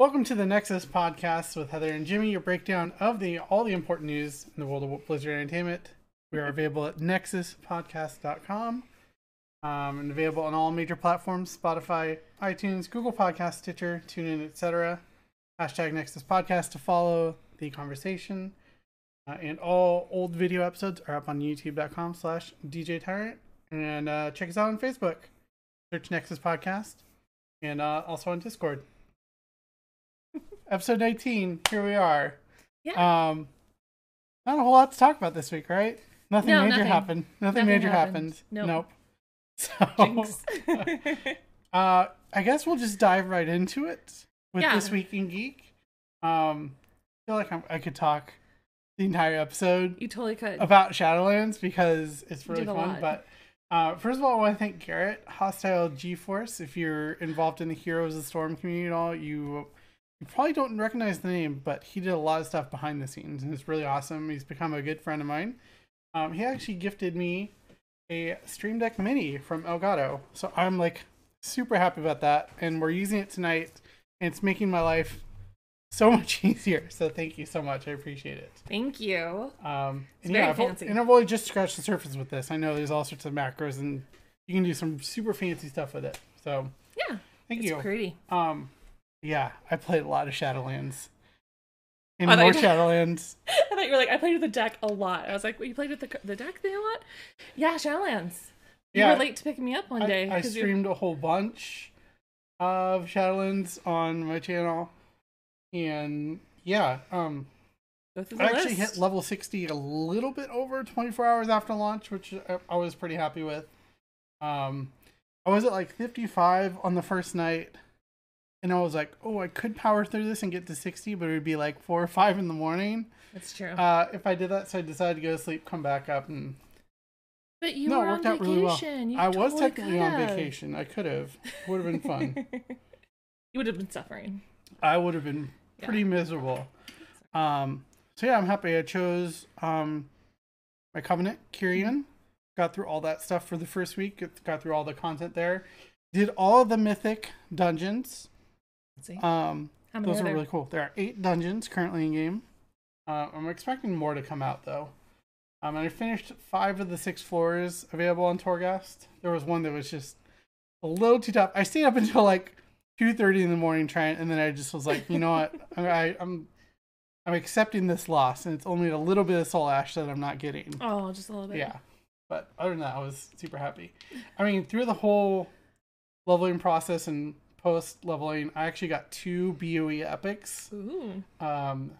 Welcome to the Nexus podcast with Heather and Jimmy, your breakdown of the all the important news in the world of Blizzard Entertainment. We are available at nexuspodcast.com um, and available on all major platforms Spotify, iTunes, Google Podcast, Stitcher, TuneIn, etc. Hashtag Nexus Podcast to follow the conversation. Uh, and all old video episodes are up on youtube.com slash DJ Tyrant. And uh, check us out on Facebook. Search Nexus Podcast. And uh, also on Discord. Episode 19, here we are. Yeah. Um, not a whole lot to talk about this week, right? Nothing No, major nothing. happened. Nothing, Nothing major happened. happened. Nope. Nope. Jinx. So, uh, I guess we'll just dive right into it with Yeah. this week in geek. Um, I feel like I'm, I could talk the entire episode you totally could. about Shadowlands because it's really fun. lot. But uh, first of all, I want to thank Garrett, Hostile G Force. If you're involved in the Heroes of the Storm community at all, you you probably don't recognize the name, but he did a lot of stuff behind the scenes, and it's really awesome. He's become a good friend of mine. Um, he actually gifted me a Stream Deck Mini from Elgato, so I'm like super happy about that, and we're using it tonight, and it's making my life so much easier. So thank you so much. I appreciate it. Thank you. Um, and yeah, I've, fancy. and I've only just scratched the surface with this. I know there's all sorts of macros, and you can do some super fancy stuff with it. So Yeah. thank you. It's you. pretty. Um, yeah, I played a lot of Shadowlands. And I thought more you- Shadowlands. I thought you were like, I played with the deck a lot. I was like, well, you played with the the deck thing a lot? Yeah, Shadowlands. You Yeah. were late to pick me up one day. I, I 'cause you- streamed a whole bunch of Shadowlands on my channel, and yeah, um, I actually list. hit level 60 a little bit over 24 hours after launch, which I- I was pretty happy with. Um, I was at like 55 on the first night, and I was like, oh, I could power through this and get to 60, but it would be like 4 or 5 in the morning That's true. uh, if I did that. So I decided to go to sleep, come back up, and but you no, were it on worked out really well. vacation. I was technically on could've. vacation. I could have. Would have been fun. you would have been suffering. I would have been pretty miserable. Um, so yeah, I'm happy I chose um, my Covenant, Kyrian. Got through all that stuff for the first week. Got- Got through all the content there. Did all the mythic dungeons. See. Um, those are really cool. There are eight dungeons currently in game. Uh, I'm expecting more to come out though. Um, and I finished five of the six floors available on Torghast. There was one that was just a little too tough. I stayed up until like two thirty in the morning trying, and then I just was like, you know what, I, I, I'm I'm accepting this loss, and it's only a little bit of soul ash that I'm not getting. Oh, just a little bit. Yeah. But other than that, I was super happy. I mean, through the whole leveling process and post leveling, I actually got two BOE epics. Ooh. Um,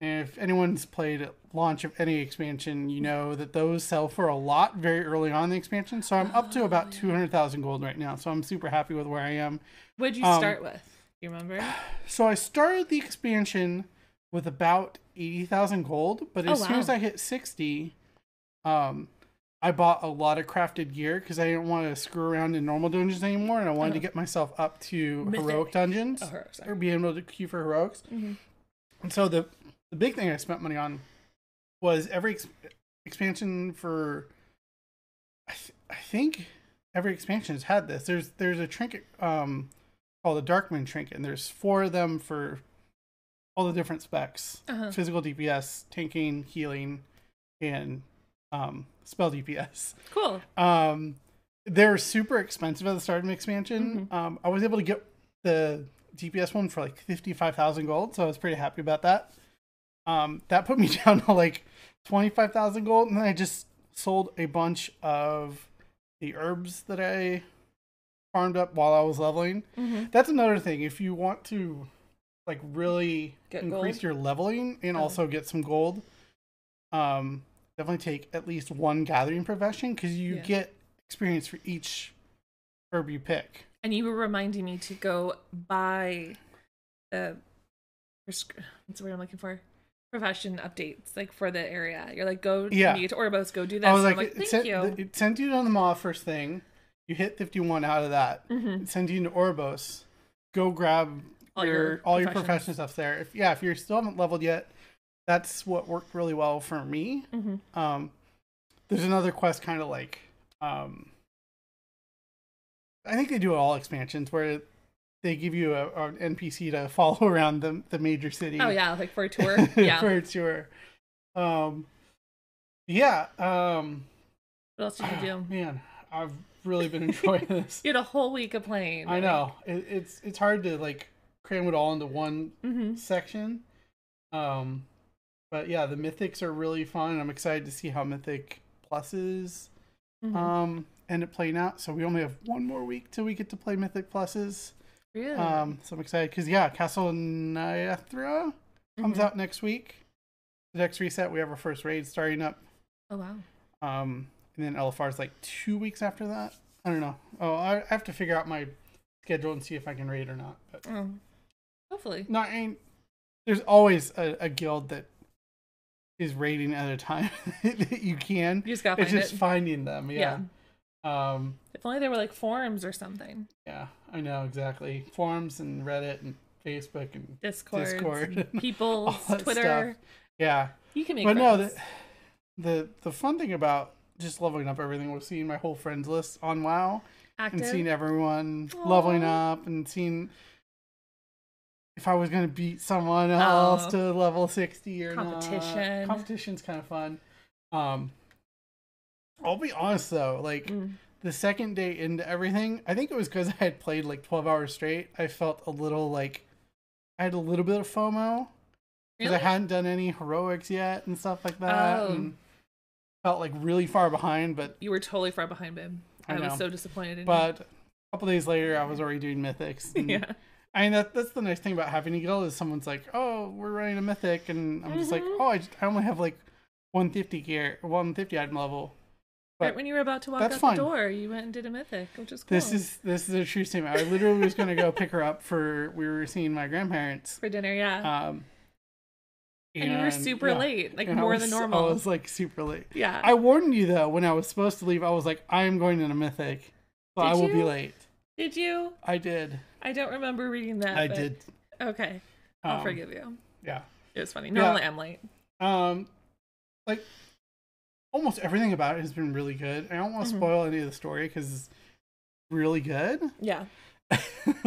and if anyone's played at launch of any expansion, you know that those sell for a lot very early on in the expansion. So I'm up to Oh, about yeah. 200,000 gold right now. So I'm super happy with where I am. What'd you Um, start with? Do you remember? So I started the expansion with about 80,000 gold, but Oh, as soon as I hit 60, um, I bought a lot of crafted gear because I didn't want to screw around in normal dungeons anymore, and I wanted to Oh. get myself up to Mythic. heroic dungeons Oh, her. or Sorry. be able to queue for heroics. Mhm. And so the the big thing I spent money on was every ex- expansion for. I, th- I think every expansion has had this. There's there's a trinket um called the Darkmoon trinket, and there's four of them for all the different specs: Uh-huh. physical DPS, tanking, healing, and um, spell DPS. Cool. Um, they're super expensive at the start of an expansion. Mm-hmm. Um, I was able to get the DPS one for like fifty five thousand gold, so I was pretty happy about that. Um, that put me down to like twenty five thousand gold, and then I just sold a bunch of the herbs that I farmed up while I was leveling. hmm That's another thing. If you want to like really Get increase gold? your leveling and Oh. also get some gold, um, definitely take at least one gathering profession because you Yeah. get experience for each herb you pick. And you were reminding me to go buy the what's the word I'm looking for? Profession updates, like for the area. You're like, go Yeah. meet Oribos, go do this. I was like, like, it, thank sent, you. it sent you on the mall first thing. You hit fifty one out of that. Mhm. It sends you to Oribos. Go grab All your, your all your professions. profession stuff there. If yeah, if you still haven't leveled yet, that's what worked really well for me. Mhm. Um, there's another quest kind of like um, I think they do all expansions where they give you a, an NPC to follow around the the major city. Oh yeah, like for a tour. Yeah. for a tour. Um, yeah. Um, what else did you do? man, I've really been enjoying this. You had a whole week of playing. I know it, it's it's hard to like cram it all into one Mm-hmm. section. Um, but yeah, the mythics are really fun. I'm excited to see how mythic pluses Mm-hmm. um end up playing out. So we only have one more week till we get to play mythic pluses. really? Um, so I'm excited because yeah, Castle Nathria comes Mhm. out next week. The next reset, we have our first raid starting up. Oh wow. Um, and then LFR is like two weeks after that. I don't know. Oh, I I have to figure out my schedule and see if I can raid or not. But Oh. Hopefully. no, I mean, there's always a, a guild that is raiding at a time that you can. You just gotta It's find just it. finding them. yeah. Yeah. Um. If only there were like forums or something. Yeah, I know exactly. Forums and Reddit and Facebook and Discord. Discord. People's that Twitter. yeah. You can make but no, the, the the fun thing about just leveling up everything was seeing my whole friends list on WoW Active. and seeing everyone leveling up and seeing if I was gonna beat someone else Oh. to level sixty or Competition. Not. Competition's kind of fun. Um, I'll be honest though, like Mm. the second day into everything, I think it was because I had played like twelve hours straight. I felt a little like I had a little bit of FOMO because I hadn't done any heroics yet and stuff like that, Oh. and felt like really far behind. But You were totally far behind, babe. I I, was so disappointed in but a couple days later, I was already doing mythics. and- yeah. I mean that that's the nice thing about having a guild is someone's like, oh, we're running a mythic, and I'm just like, Mhm. oh, I, just, I only have like 150 gear, 150 item level. right when you were about to walk out the door, you went and did a mythic, which is cool. This is this is a true statement. I literally was gonna go pick her up for we were seeing my grandparents. for dinner, yeah. Um, and, you were super yeah. late, like And more was- than normal. I was like super late. yeah. I warned you though when I was supposed to leave. I was like, I am going in a mythic, so Did I will be late. did you? I did. I don't remember reading that. I but- did. Okay. I'll Um, forgive you. Yeah. It was funny. Normally I'm late. Um, like almost everything about it has been really good. I don't want to Mhm. spoil any of the story because it's really good. Yeah.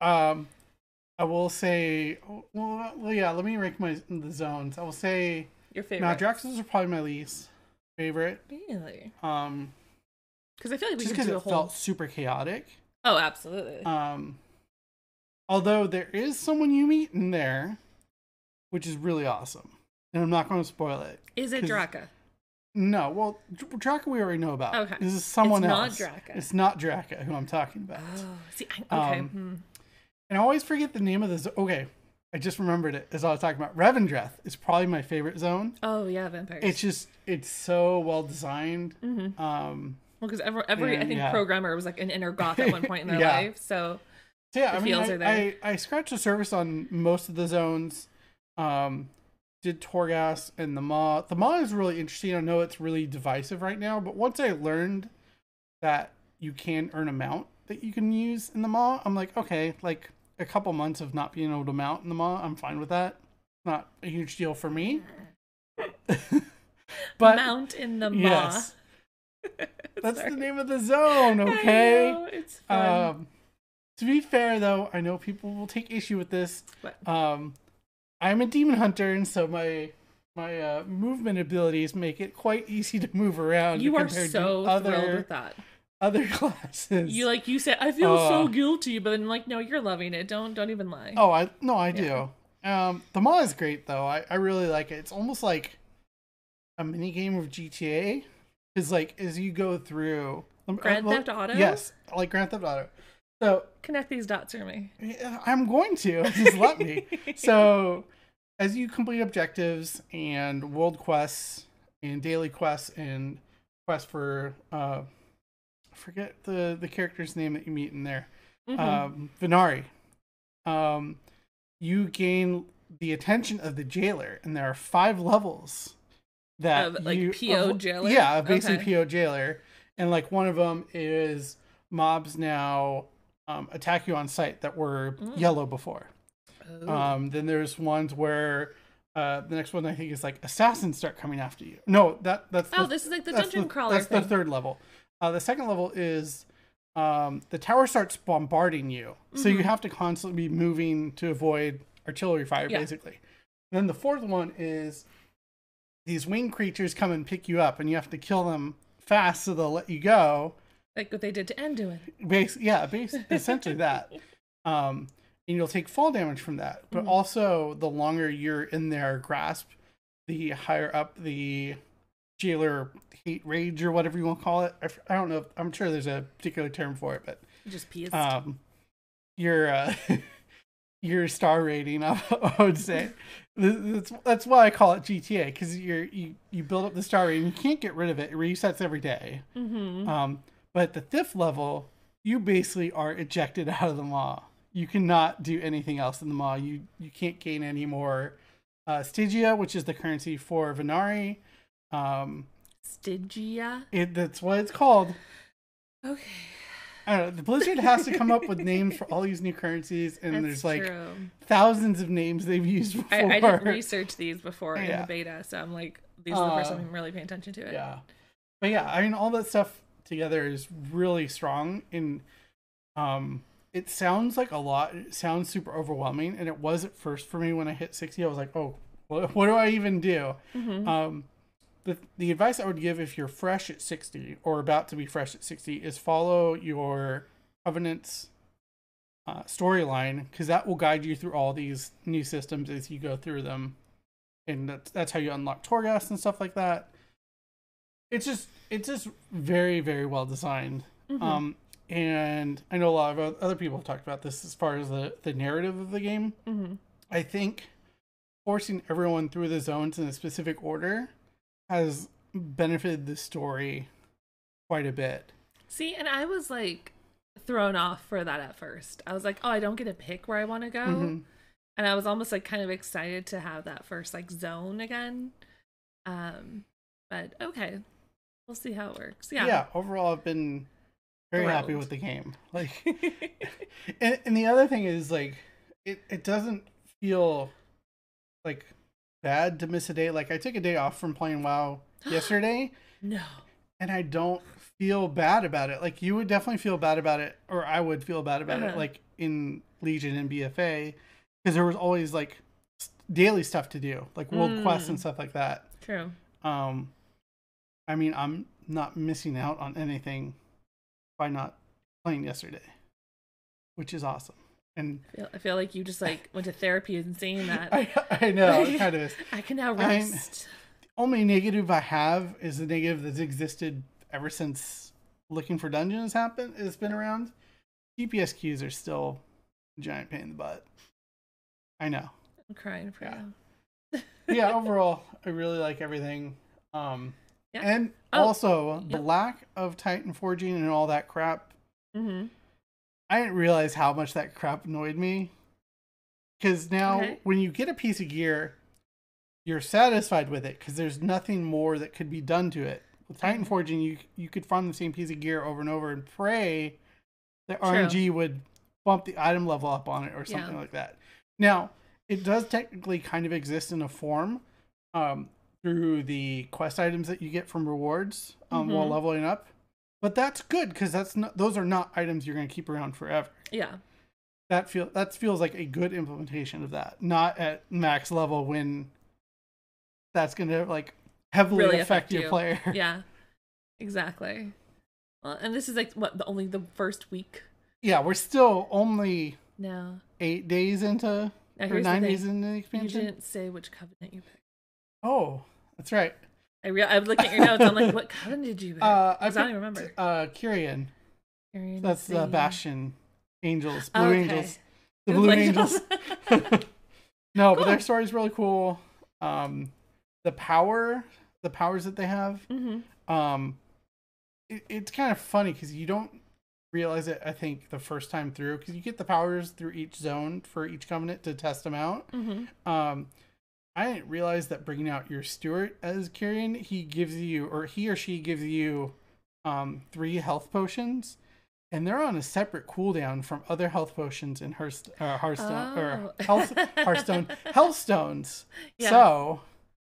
um, I will say, well, yeah. Let me rank my the zones. I will say Your favorite. Now, Maldraxxus are probably my least favorite. Really? Um, Because I feel like we just because it whole. felt super chaotic. Oh, absolutely. Um, although there is someone you meet in there, which is really awesome, and I'm not going to spoil it. Is it Draka? No, well, Draka we already know about. Okay. This is someone else. It's not. Draka. It's not Draka who I'm talking about. Oh, see, I, okay. Um, hmm. And I always forget the name of the zone. Okay, I just remembered it as I was talking about. Revendreth is probably my favorite zone. Oh yeah, vampires. It's just, it's so well designed. hmm Um, Well, because every, every I think yeah. programmer was like an inner goth at one point in their Yeah. life. So so yeah, I mean, I. I, I scratched the surface on most of the zones. Um, did Torghast and the Maw. The Maw is really interesting. I know it's really divisive right now, but once I learned that you can earn a mount that you can use in the Maw, I'm like, okay, like a couple months of not being able to mount in the Maw, I'm fine with that. Not a huge deal for me. but Mount in the Maw. yes, that's Sorry. the name of the zone. Okay. know, it's fun. Um, to be fair, though, I know people will take issue with this. What? Um, I'm a demon hunter, and so my my uh, movement abilities make it quite easy to move around. you are so to other thrilled with that. other classes. You like you said I feel Uh, so guilty, but then like no, you're loving it. Don't don't even lie. oh, I no, I Yeah. do. Um, the Maw is great though. I I really like it. It's almost like a mini game of GTA. Is like as you go through Grand uh, Theft Auto? Yes, like Grand Theft Auto. So Connect these dots for me. I'm going to. Just let me. So, as you complete objectives and world quests and daily quests and quests for uh, forget the the character's name that you meet in there, Mhm. um, Venari. Um, you gain the attention of the jailer, and there are five levels that Of, like, you PO of- jailer? Yeah, basically Okay. PO jailer, and like one of them is mobs now um, attack you on sight that were Mm. yellow before. Oh. Um, then there's ones where uh, the next one I think is like assassins start coming after you. No, that that's oh, the, this is like the dungeon the, crawler That's thing. the third level. Uh, the second level is um, the tower starts bombarding you, so you Mhm. have to constantly be moving to avoid artillery fire, Yeah. basically. Then the fourth one is these winged creatures come and pick you up, and you have to kill them fast so they'll let you go. Like what they did to Anduin. Base, yeah, base, essentially that. Um, and you'll take fall damage from that. But Mhm. also, the longer you're in their grasp, the higher up the jailer hate rage or whatever you want to call it. I, don't know. I'm sure there's a particular term for it, but Just pissed. um, your uh, your star rating, I would say. Th- That's that's why I call it GTA because you're you you build up the star rating. You can't get rid of it. It resets every day. mm-hmm. Um, but at the fifth level, you basically are ejected out of the maw. You cannot do anything else in the maw. You you can't gain any more uh, Stygia, which is the currency for Venari. Um, Stygia. it, that's what it's called. Okay. I don't know. The Blizzard has to come up with names for all these new currencies, and That's there's like true. thousands of names they've used before. I, I didn't research these before in the beta, so I'm like, these are the first Uh, time I'm really paying attention to it. Yeah. But yeah, I mean all that stuff together is really strong and um it sounds like a lot. It sounds super overwhelming and it was at first for me when I hit 60. I was like, "Oh, what, what do I even do?" Mhm. Um the the advice I would give if you're fresh at 60 or about to be fresh at 60 is follow your covenants uh, storyline because that will guide you through all these new systems as you go through them, and that's that's how you unlock Torghast and stuff like that. It's just it's just very very well designed, Mhm. um, and I know a lot of other people have talked about this as far as the the narrative of the game. Mhm. I think forcing everyone through the zones in a specific order has benefited the story quite a bit. See, and I was like thrown off for that at first. I was like, oh, I don't get to pick where I want to go. Mhm. And I was almost like kind of excited to have that first like zone again. Um, but okay. We'll see how it works. Yeah. Yeah. overall, I've been very happy with the game. Like, and, and the other thing is like, it it doesn't feel like bad to miss a day. Like I took a day off from playing WoW yesterday, no. and I don't feel bad about it. Like you would definitely feel bad about it, or I would feel bad about it. Uh-huh. Like in Legion and BFA, because there was always like daily stuff to do, like world quests and Mm. stuff like that. True. Um, I mean, I'm not missing out on anything by not playing yesterday, which is awesome. And I feel, I feel like you just like went to therapy and saying that. I, I know it kind of is. I can now I'm- rest. Only negative I have is the negative that's existed ever since looking for dungeons happened. It's been around. DPS queues are still a giant pain in the butt. I know. I'm crying for Yeah. you. yeah, overall, I really like everything. Um, Yeah. and Oh, also the lack of Titan forging and all that crap. Mm-hmm. I didn't realize how much that crap annoyed me. Because now, Okay. when you get a piece of gear, you're satisfied with it because there's nothing more that could be done to it. With Titan Mhm. forging, you you could farm the same piece of gear over and over and pray that True. RNG would bump the item level up on it or Yeah. something like that. Now, it does technically kind of exist in a form um, through the quest items that you get from rewards um, while Mhm. leveling up. But that's good because that's not those are not items you're going to keep around forever. Yeah. That feel that feels like a good implementation of that, not at max level when that's going to like heavily Really affect, affect your you. player. Yeah. Exactly. Well, and this is like what the only the first week. yeah, we're still only No. eight days into Now or nine days into the expansion. You didn't say which covenant you picked. Oh, that's right. I real I'm looking at your notes. I'm like, what covenant did you? Uh, I I don't even remember. Uh, Kyrian. That's uh, Sage. Bastion. Angels. Blue Okay. Angels. The Blue Blue Angels. Angels. no, but Cool. their story's really cool. Um, the power, the powers that they have. hmm Um, it, it's kind of funny because you don't realize it. I think the first time through because you get the powers through each zone for each covenant to test them out. hmm Um, I didn't realize that bringing out your steward as Kyrian, he gives you or he or she gives you um three health potions. And they're on a separate cooldown from other health potions in Hearst, uh, Hearthstone or Oh. Health, Hearthstone Healthstones. Yeah. So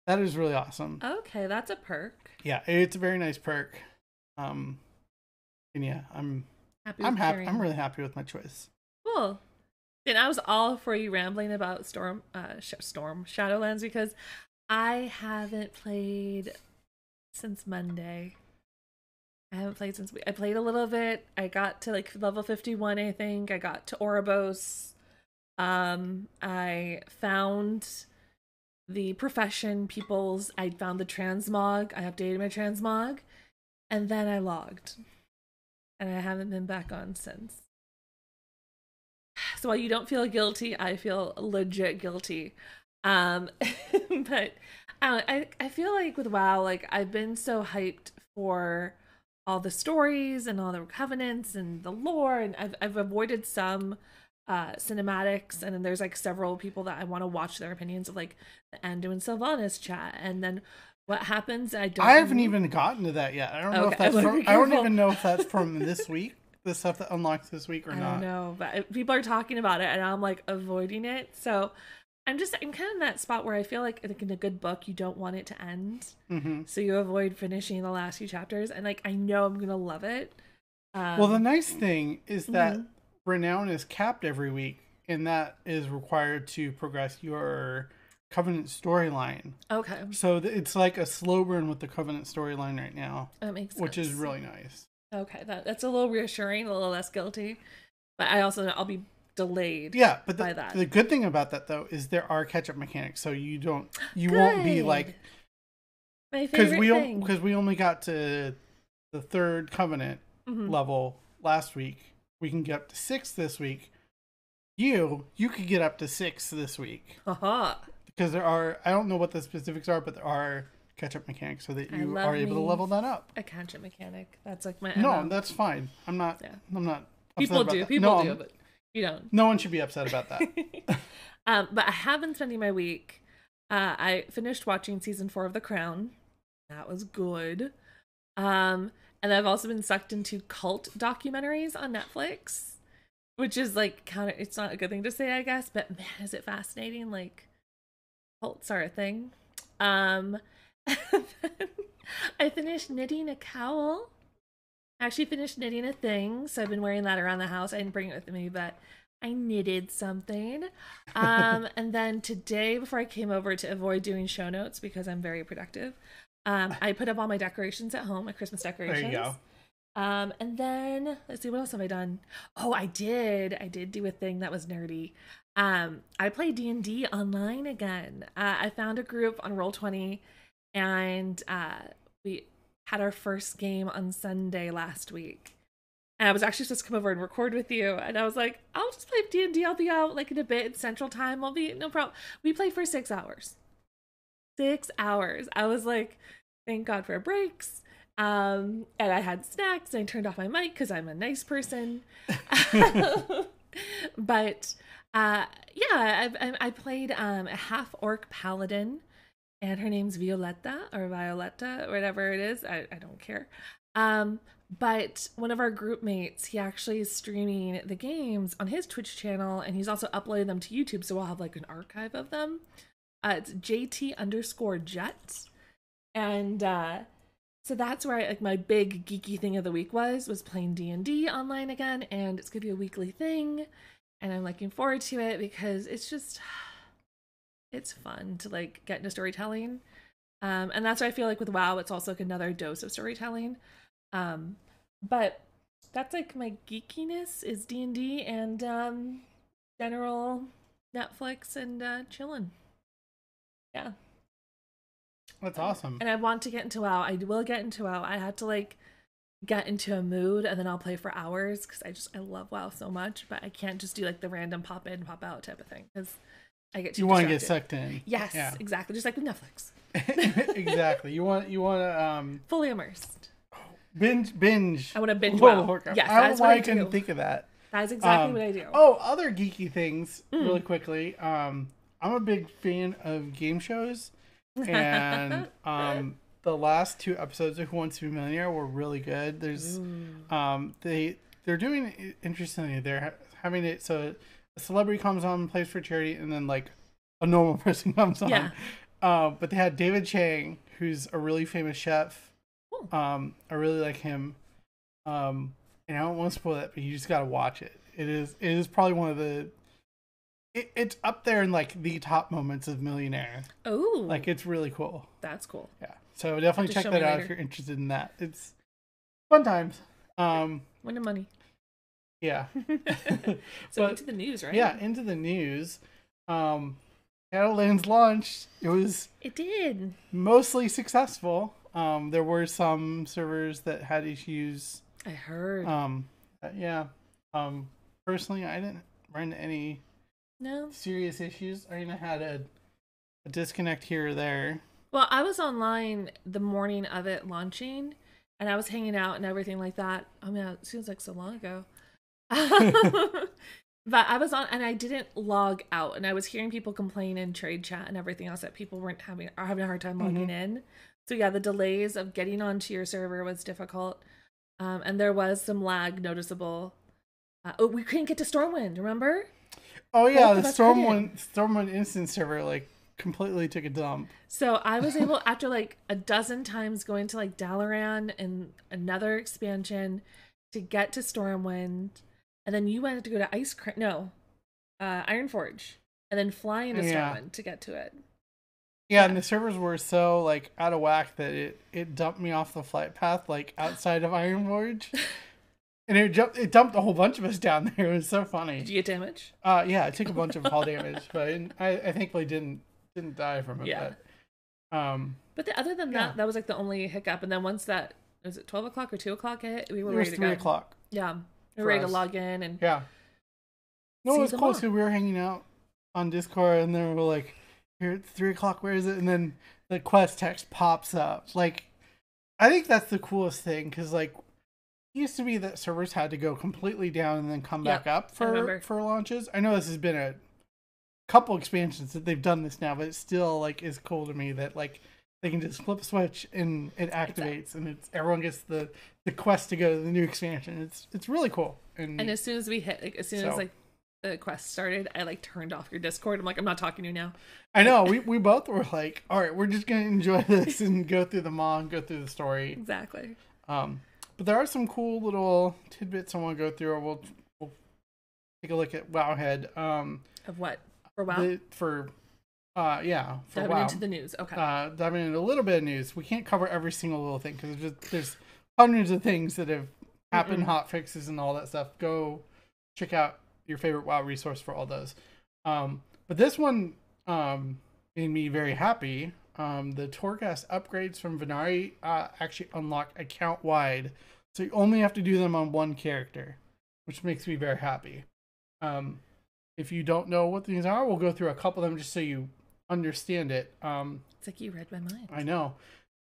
that is really awesome. Okay, that's a perk. Yeah, it's a very nice perk. Um, and yeah, I'm Happy I'm happy. carrying- I'm really happy with my choice. cool. And I was all for you rambling about Storm, uh, Storm Shadowlands because I haven't played since Monday. I haven't played since we. I played a little bit. I got to like level fifty one. I think I got to Oribos. Um, I found the profession people's. I found the transmog. I updated my transmog, and then I logged, and I haven't been back on since. So while you don't feel guilty, I feel legit guilty. Um, but I, I I feel like with WoW, like I've been so hyped for all the stories and all the covenants and the lore, and I've I've avoided some uh cinematics, and then there's like several people that I want to watch their opinions of like the Anduin and Sylvanas chat, and then what happens. I don't. I haven't even gotten to that yet. I don't know if that's from. I don't even know if that's from this week. The stuff that unlocks this week or I not. don't know, but people are talking about it, and I'm like avoiding it. So I'm just I'm kind of in that spot where I feel like like in a good book, you don't want it to end, hmm so you avoid finishing the last few chapters. And like I know I'm gonna love it. Um, Well, the nice thing is that Mhm. renown is capped every week, and that is required to progress your covenant storyline. okay, So th- it's like a slow burn with the covenant storyline right now, that makes sense. which is really nice. Okay. That that's a little reassuring, a little less guilty, but I also I'll be delayed. Yeah, but by the, that. the good thing about that though is there are catch up mechanics, so you don't you won't be like my because favorite we thing. because we only got to the third covenant Mhm. level last week. We can get up to six this week. You you could get up to six this week Haha. because there are I don't know what the specifics are, but there are catch up mechanics so that you are able to level that up. a catch up mechanic. That's like my No, MO. that's fine. I'm not. Yeah. I'm not. people do. that. People no, do, I'm- but you don't. No one should be upset about that. um, but I have been spending my week. Uh, I finished watching season four of The Crown. That was good. Um, and I've also been sucked into cult documentaries on Netflix, which is like kind of it's not a good thing to say, I guess, but man, is it fascinating? Like cults are a thing. Um, I finished knitting a cowl. I actually finished knitting a thing, so I've been wearing that around the house. I didn't bring it with me, but I knitted something. Um, and then today, before I came over to avoid doing show notes because I'm very productive, um, I put up all my decorations at home, my Christmas decorations. there you go. Um, and then let's see, what else have I done? Oh, I did. I did do a thing that was nerdy. Um, I play D and D online again. Uh, I found a group on Roll Twenty, and uh, we had our first game on Sunday last week. And I was actually supposed to come over and record with you, and I was like, "I'll just play D and D. I'll be out like in a bit. It's Central Time. I'll be no problem." We played for six hours. Six hours. I was like, "Thank God for breaks." Um, and I had snacks and I turned off my mic because I'm a nice person. but uh, yeah, I, I played um, a half orc paladin, and her name's Violetta or Violetta, whatever it is. I, I don't care. Um, but one of our group mates, he actually is streaming the games on his Twitch channel, and he's also uploaded them to YouTube, so we'll have like an archive of them. Uh, it's JT underscore Jet, and uh, so that's where I, like my big geeky thing of the week was was playing D and D online again, and it's gonna be a weekly thing, and I'm looking forward to it because it's just it's fun to like get into storytelling, um, and that's why I feel like with WoW it's also like another dose of storytelling, um, but that's like my geekiness is D and D and um, general Netflix and uh, chilling. Yeah. That's awesome. And I want to get into WoW. I will get into WoW. I had to like get into a mood and then I'll play for hours because I just I love WoW so much. But I can't just do like the random pop in, pop out type of thing because I get too You want to get sucked in. Yes, Yeah. exactly. Just like with Netflix, exactly. You want you want to um fully immersed. binge binge. I wanna binge World WoW. of Yes, I don't that know is what why I I couldn't think of that. That is exactly Um, what I do. Oh, other geeky things, Mm. really quickly. Um, I'm a big fan of game shows, and um, the last two episodes of Who Wants to Be a Millionaire were really good. There's Ooh. um, they they're doing interestingly. They're having it so a celebrity comes on and plays for charity, and then like a normal person comes on. Yeah. Uh, but they had David Chang, who's a really famous chef. Cool. Um, I really like him. Um, and I don't want to spoil it, but you just got to watch it. It is it is probably one of the it, it's up there in like the top moments of Millionaire. Oh, Like it's really cool. that's cool. Yeah. So definitely check that out later. if you're interested in that. It's fun times. Um Win the money. Yeah. so But- into the news, right? Yeah, into the news. Um Shadowlands launched. It was it did. mostly successful. Um there were some servers that had issues. I heard. Um yeah. Um personally I didn't run any no. serious issues. I mean I had a, a disconnect here or there. Well, I was online the morning of it launching, and I was hanging out and everything like that. I mean, it seems like so long ago. but I was on, and I didn't log out, and I was hearing people complain in trade chat and everything else that people weren't having are having a hard time logging in. So yeah, the delays of getting onto your server was difficult, um, and there was some lag noticeable. Uh, oh, we couldn't get to Stormwind. Remember? Oh yeah, Both the Stormwind Stormwind instance server like completely took a dump. So I was able after like a dozen times going to like Dalaran and another expansion to get to Stormwind, and then you wanted to go to Ice Cra- no, uh, Ironforge, and then fly into Yeah. Stormwind to get to it. Yeah, and the servers were so like out of whack that it it dumped me off the flight path like outside of Ironforge. And it jumped it dumped a whole bunch of us down there. It was so funny. Did you get damage? Uh yeah, I took a bunch of fall damage, but I, I, thankfully didn't didn't die from it. Yeah. But, um But the, other than Yeah. that, that was like the only hiccup. And then once that was it twelve o'clock or two o'clock hit, we were it ready to three go. o'clock. Yeah, were ready us. to log in and Yeah. No, it was cool. So we were hanging out on Discord, and then we're like, "Here, it's three o'clock. Where is it?" And then the quest text pops up. Like, I think that's the coolest thing because like, it used to be that servers had to go completely down and then come Yep, back up for for launches. I know this has been a couple expansions that they've done this now, but it still like is cool to me that like they can just flip a switch and it activates and it's everyone gets the the quest to go to the new expansion. It's it's really cool. And, and as soon as we hit, like as soon as like the quest started, I like turned off your Discord. I'm like, I'm not talking to you now. I know we, we both were like, all right, we're just gonna enjoy this and go through the mall and go through the story. Exactly. Um, but there are some cool little tidbits I want to go through. Or we'll we'll take a look at Wowhead. Um, Of what? For WoW? the, for uh, yeah, for Diving into the news. Okay. uh, diving into a little bit of news. We can't cover every single little thing because there's, just- there's hundreds of things that have happened, hot fixes and all that stuff. Go check out your favorite WoW resource for all those. Um, but this one um, made me very happy. Um, the Torghast upgrades from Venari uh, actually unlock account wide, so you only have to do them on one character, which makes me very happy. Um, if you don't know what these are, we'll go through a couple of them just so you understand it. Um, it's like you read my mind. I know.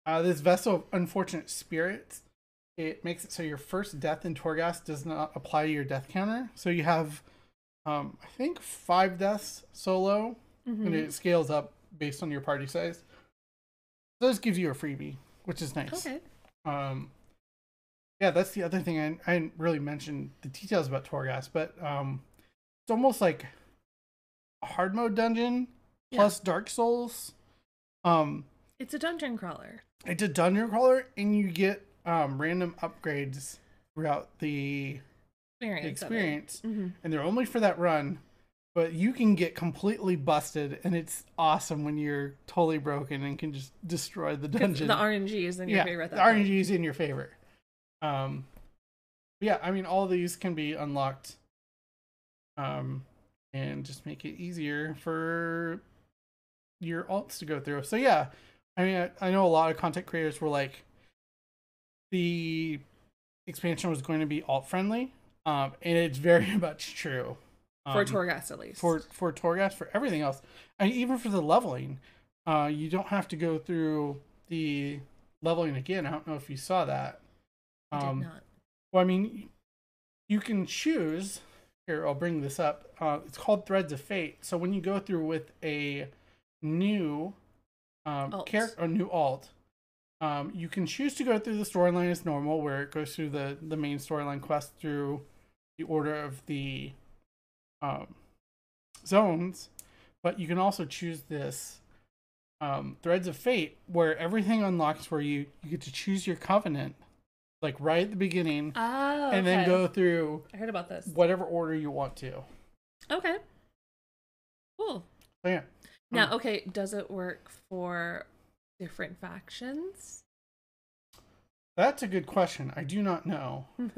Uh, this vessel of unfortunate spirits, it makes it so your first death in Torghast does not apply to your death counter. So you have, um, I think, five deaths solo, Mhm. and it scales up based on your party size. So this gives you a freebie, which is nice. Okay. Um, yeah, that's the other thing. I, I didn't really mention the details about Torghast, but um, it's almost like a hard mode dungeon Yeah. plus Dark Souls. Um, It's a dungeon crawler. it's a dungeon crawler, and you get um, random upgrades throughout the Experience. experience, Mm-hmm. and they're only for that run. But you can get completely busted, and it's awesome when you're totally broken and can just destroy the dungeon. The RNG is in your yeah, favorite. at the that point. RNG is in your favor. Um, yeah, I mean, all these can be unlocked, um, and just make it easier for your alts to go through. So yeah, I mean, I, I know a lot of content creators were like, the expansion was going to be alt friendly, um, and it's very much true. For Um, Torghast, at least. for for Torghast for everything else, and even for the leveling, uh, you don't have to go through the leveling again. I don't know if you saw that. I Um, did not. well, I mean, you can choose. Here, I'll bring this up. Uh, it's called Threads of Fate. So when you go through with a new um, character, or new alt, um, you can choose to go through the storyline as normal, where it goes through the the main storyline quest through the order of the um, zones. But you can also choose this um, Threads of Fate, where everything unlocks where you you get to choose your covenant like right at the beginning, Oh, and then okay. go through I heard about this. whatever order you want to. Okay. Cool. So yeah, Now, okay, does it work for different factions? that's a good question. I do not know.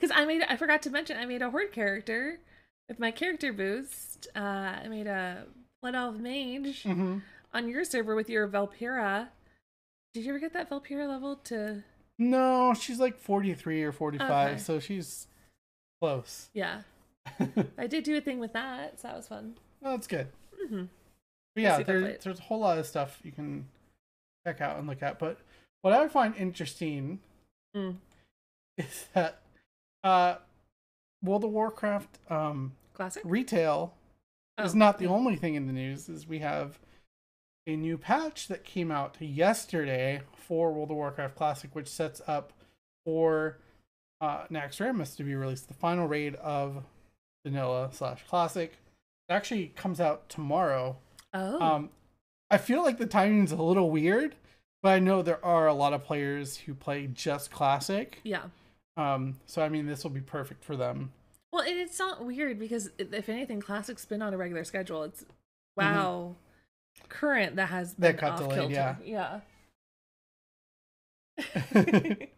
Because I made, I forgot to mention, I made a horde character with my character boost. Uh, I made a Blood Elf Mage hmm on your server with your Valpyra. Did you ever get that Valpyra level to? No, she's like forty three or forty five, Okay. so she's close. Yeah, I did do a thing with that, so that was fun. Well, that's good. Hmm yeah, see if I play there, there's a whole lot of stuff you can check out and look at. But what I find interesting Mm. is that uh, World of Warcraft um, Classic. retail is Oh, not the only thing in the news. Is we have a new patch that came out yesterday for World of Warcraft Classic, which sets up for uh, Naxxramas to be released, the final raid of Vanilla slash Classic. It actually comes out tomorrow. Oh, Um, I feel like the timing's a little weird, but I know there are a lot of players who play just Classic. yeah. Um, so I mean, this will be perfect for them. Well, and it's not weird because if anything, Classic's been on a regular schedule. It's wow, current that has Mm-hmm. That been got delayed, kilter. yeah. yeah.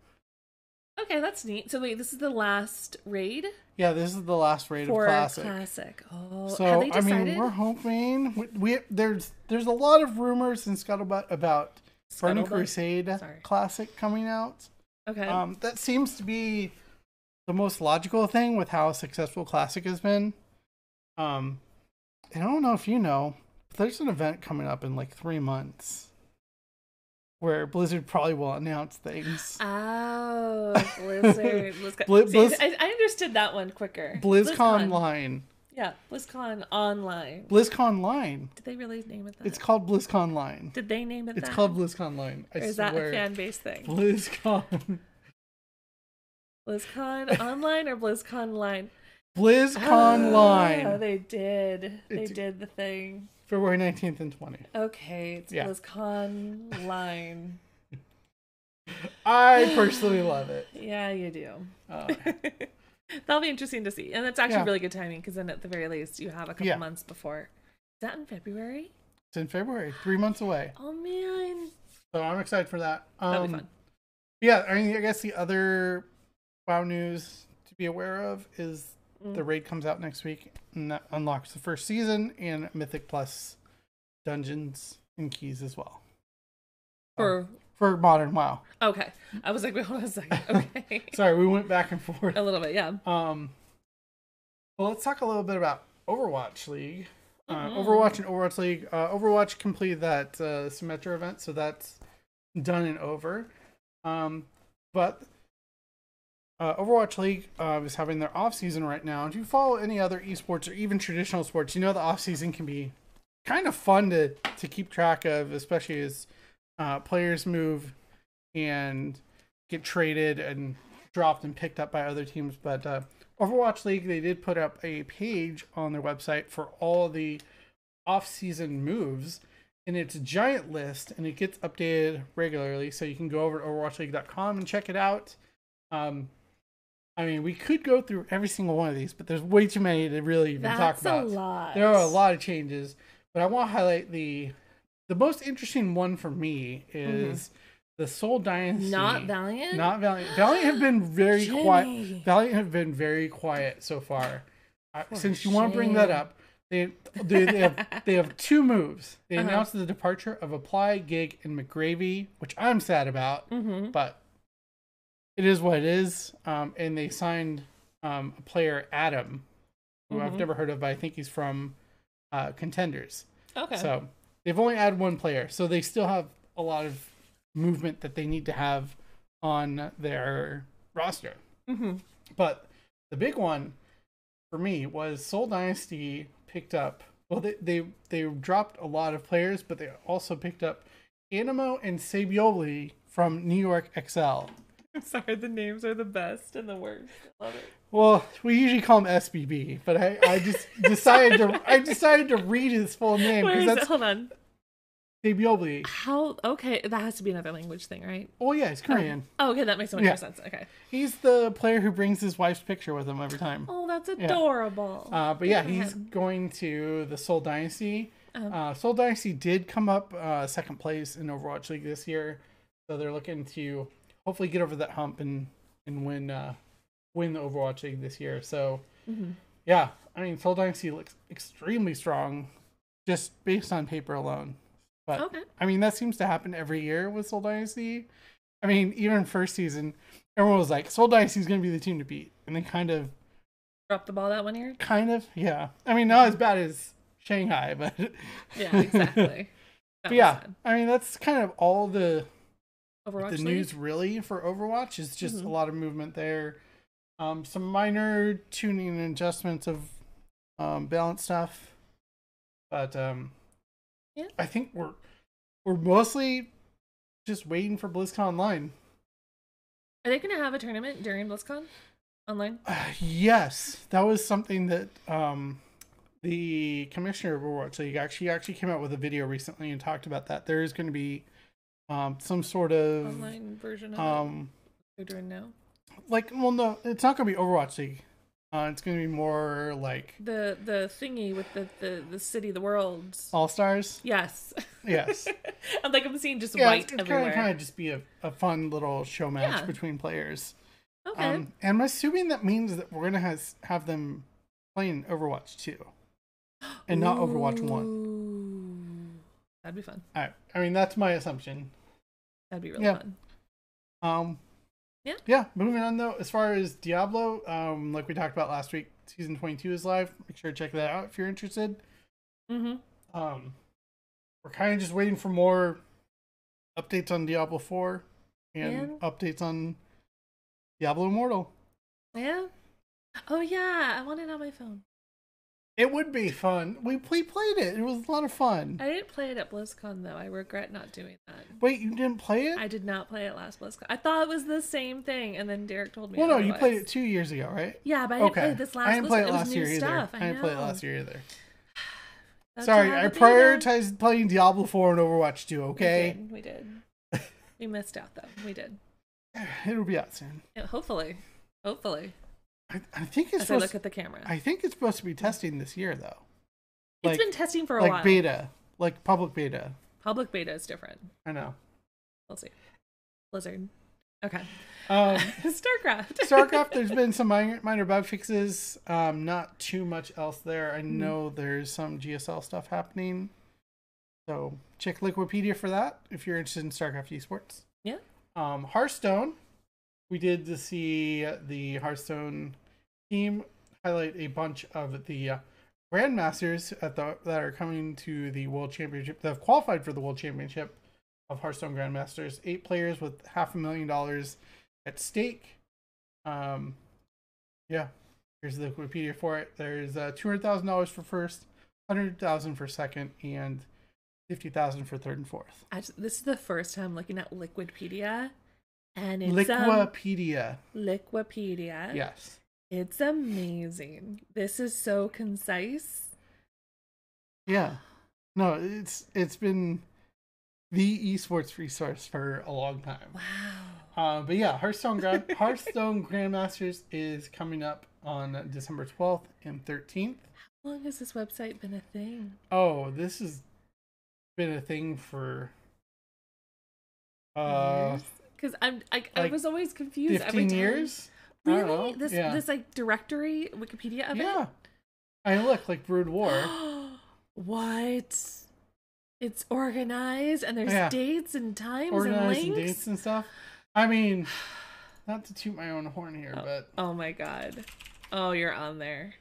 okay, that's neat. So wait, this is the last raid Yeah, this is the last raid for of Classic. Classic. Oh, So I mean, we're hoping we, we there's there's a lot of rumors in scuttlebutt about Burning Crusade Sorry. Classic coming out. Okay. Um, that seems to be the most logical thing with how successful Classic has been. Um, and I don't know if you know, but there's an event coming up in like three months where Blizzard probably will announce things. oh, Blizzard. BlizzCon. Bli- See, Blizz- I, I understood that one quicker. BlizzCon Line. Yeah, BlizzCon Online. BlizzCon Line. Did they really name it that? It's called BlizzCon Line. Did they name it It's that? called BlizzCon Line. I Or is swear. that a fan base thing? BlizzCon. BlizzCon Online or BlizzCon Line? BlizzCon Ah, Line. They did. They It's- did the thing. February 19th and 20th. Okay, it's Yeah. BlizzCon Line. I personally love it. Yeah, you do. Uh, That'll be interesting to see. And that's actually Yeah. really good timing because then at the very least you have a couple Yeah. months before. Is that in February? it's in February, three months away. Oh man. So I'm excited for that. Um, That'll be fun. Yeah, I mean, I guess the other WoW news to be aware of is Mm. the raid comes out next week and that unlocks the first season and Mythic Plus dungeons and keys as well For for modern WoW. okay. I was like, wait, hold on a second. Okay. Sorry, we went back and forth. a little bit, yeah. Um, well, let's talk a little bit about Overwatch League. Uh, Mhm. Overwatch and Overwatch League. Uh, Overwatch completed that uh, Symmetra event, so that's done and over. Um, but uh, Overwatch League uh, is having their off season right now. If you follow any other esports or even traditional sports, you know the off season can be kind of fun to to keep track of, especially as uh, players move and get traded and dropped and picked up by other teams. But uh, Overwatch League, they did put up a page on their website for all the off-season moves, and it's a giant list, and it gets updated regularly. So you can go over to OverwatchLeague.com and check it out. Um, I mean, we could go through every single one of these, but there's way too many to really even talk That's about. a lot. There are a lot of changes, but I want to highlight the the most interesting one for me is the Seoul Dynasty. Mm-hmm. Not Valiant. Not Valiant. Valiant have been very quiet. Valiant have been very quiet so far. Uh, since you want to bring that up, they they, they have they have two moves. They Uh-huh. announced the departure of Apply, Gig, and McGravy, which I'm sad about, Mm-hmm. but it is what it is. Um, and they signed um, a player, Adam, who I've Mhm. never heard of, but I think he's from uh, Contenders. Okay. So they've only added one player, so they still have a lot of movement that they need to have on their roster. mm-hmm. But the big one for me was Seoul Dynasty picked up. Well, they they, they dropped a lot of players, but they also picked up Anamo and Saebyeolbe from New York XL. I'm sorry, the names are the best and the worst. I love it. Well, we usually call him SBB, but I, I just decided to I decided to read his full name because is it? that's Hold on. Dabiobli. How? Okay, that has to be another language thing, right? Oh yeah, he's Korean. Oh, okay, that makes so much Yeah. more sense. Okay. He's the player who brings his wife's picture with him every time. Oh, that's adorable. Uh, but yeah, he's going to the Seoul Dynasty. Oh. Uh, Seoul Dynasty did come up uh, second place in Overwatch League this year, so they're looking to hopefully get over that hump and and win uh, win the Overwatch League this year. So Mhm. yeah, I mean Seoul Dynasty looks extremely strong, just based on paper alone. But Okay. I mean that seems to happen every year with Seoul Dynasty. I mean even first season, everyone was like Seoul Dynasty's going to be the team to beat, and they kind of Drop the ball that one year. Kind of, yeah. I mean, not as bad as Shanghai, but Yeah, exactly. But yeah, sad. I mean, that's kind of all the Overwatch the League? news really for Overwatch is just Mhm. a lot of movement there. Um, some minor tuning and adjustments of um, balance stuff, but um, Yeah. I think we're we're mostly just waiting for BlizzCon Online. Are they going to have a tournament during BlizzCon online? Uh, yes, that was something that um, the commissioner of Overwatch League actually actually came out with a video recently and talked about that. There is going to be um, some sort of Online version of um, it? They're doing now. like well, no, it's not going to be Overwatch League. Uh, it's going to be more like The the thingy with the the, the city, the worlds. All Stars. Yes. Yes, I'm like I'm seeing just yeah, white it's, it's everywhere. kind of just be a, a fun little show match Yeah. between players. okay. Um, and I'm assuming that means that we're going to has, have them playing Overwatch 2 and not Overwatch 1. That'd be fun. Right. I mean, that's my assumption. That'd be really Yeah. fun. Um, Yeah. Yeah. Moving on though, as far as Diablo, um, like we talked about last week, season 22 is live. Make sure to check that out if you're interested. Mm-hmm. Um, we're kind of just waiting for more updates on Diablo 4 and Yeah. updates on Diablo Immortal. Yeah. Oh yeah, I want it on my phone. It would be fun. We we played it. It was a lot of fun. I didn't play it at BlizzCon though. I regret not doing that. Wait, you didn't play it? I did not play it last BlizzCon. I thought it was the same thing, and then Derek told me. well, no, you played it two years ago, right? Yeah, but I didn't okay. play this last. I didn't play it last new year either. stuff. I didn't play it last year either. Sorry, I prioritized playing Diablo 4 and Overwatch 2, okay? We did. We did. we missed out though. We did. It'll be out soon. Yeah, hopefully, hopefully. I, I think it's As I supposed look at the camera, I think it's supposed to be testing this year though. it's Like been testing for a like while. beta, like public beta. Public beta is different. I know. We'll see. Blizzard. Okay. Um, Starcraft. StarCraft, there's been some minor, minor bug fixes. Um, not too much else there. I know there's some GSL stuff happening. So check Liquipedia for that if you're interested in StarCraft esports. Yeah. Um, Hearthstone, we did to see the Hearthstone team highlight a bunch of the grandmasters at the that are coming to the World Championship that have qualified for the World Championship of Hearthstone Grandmasters. Eight players with half a million dollars at stake. Um, yeah, here's the Wikipedia for it. There's uh, two hundred thousand dollars for first, hundred thousand for second, and fifty thousand for third and fourth. Just- this is the first time looking at Liquidpedia, and it's um, Liquipedia, Liquipedia. yes. It's amazing. This is so concise. Yeah. No, it's it's been the esports resource for a long time. Wow. Uh, but yeah, Hearthstone Grand Hearthstone Grandmasters is coming up on December twelfth and thirteenth. How long has this website been a thing? Oh, this has been a thing for uh Because I'm I, I was always confused every fifteen years. I don't Really? know. This yeah. this like directory Wikipedia of it? yeah. I look like Brood War. it. what? It's organized and there's Yeah. dates and times organized and and links. dates and stuff. I mean, not to toot my own horn here, Oh. but Oh my god. Oh, you're on there.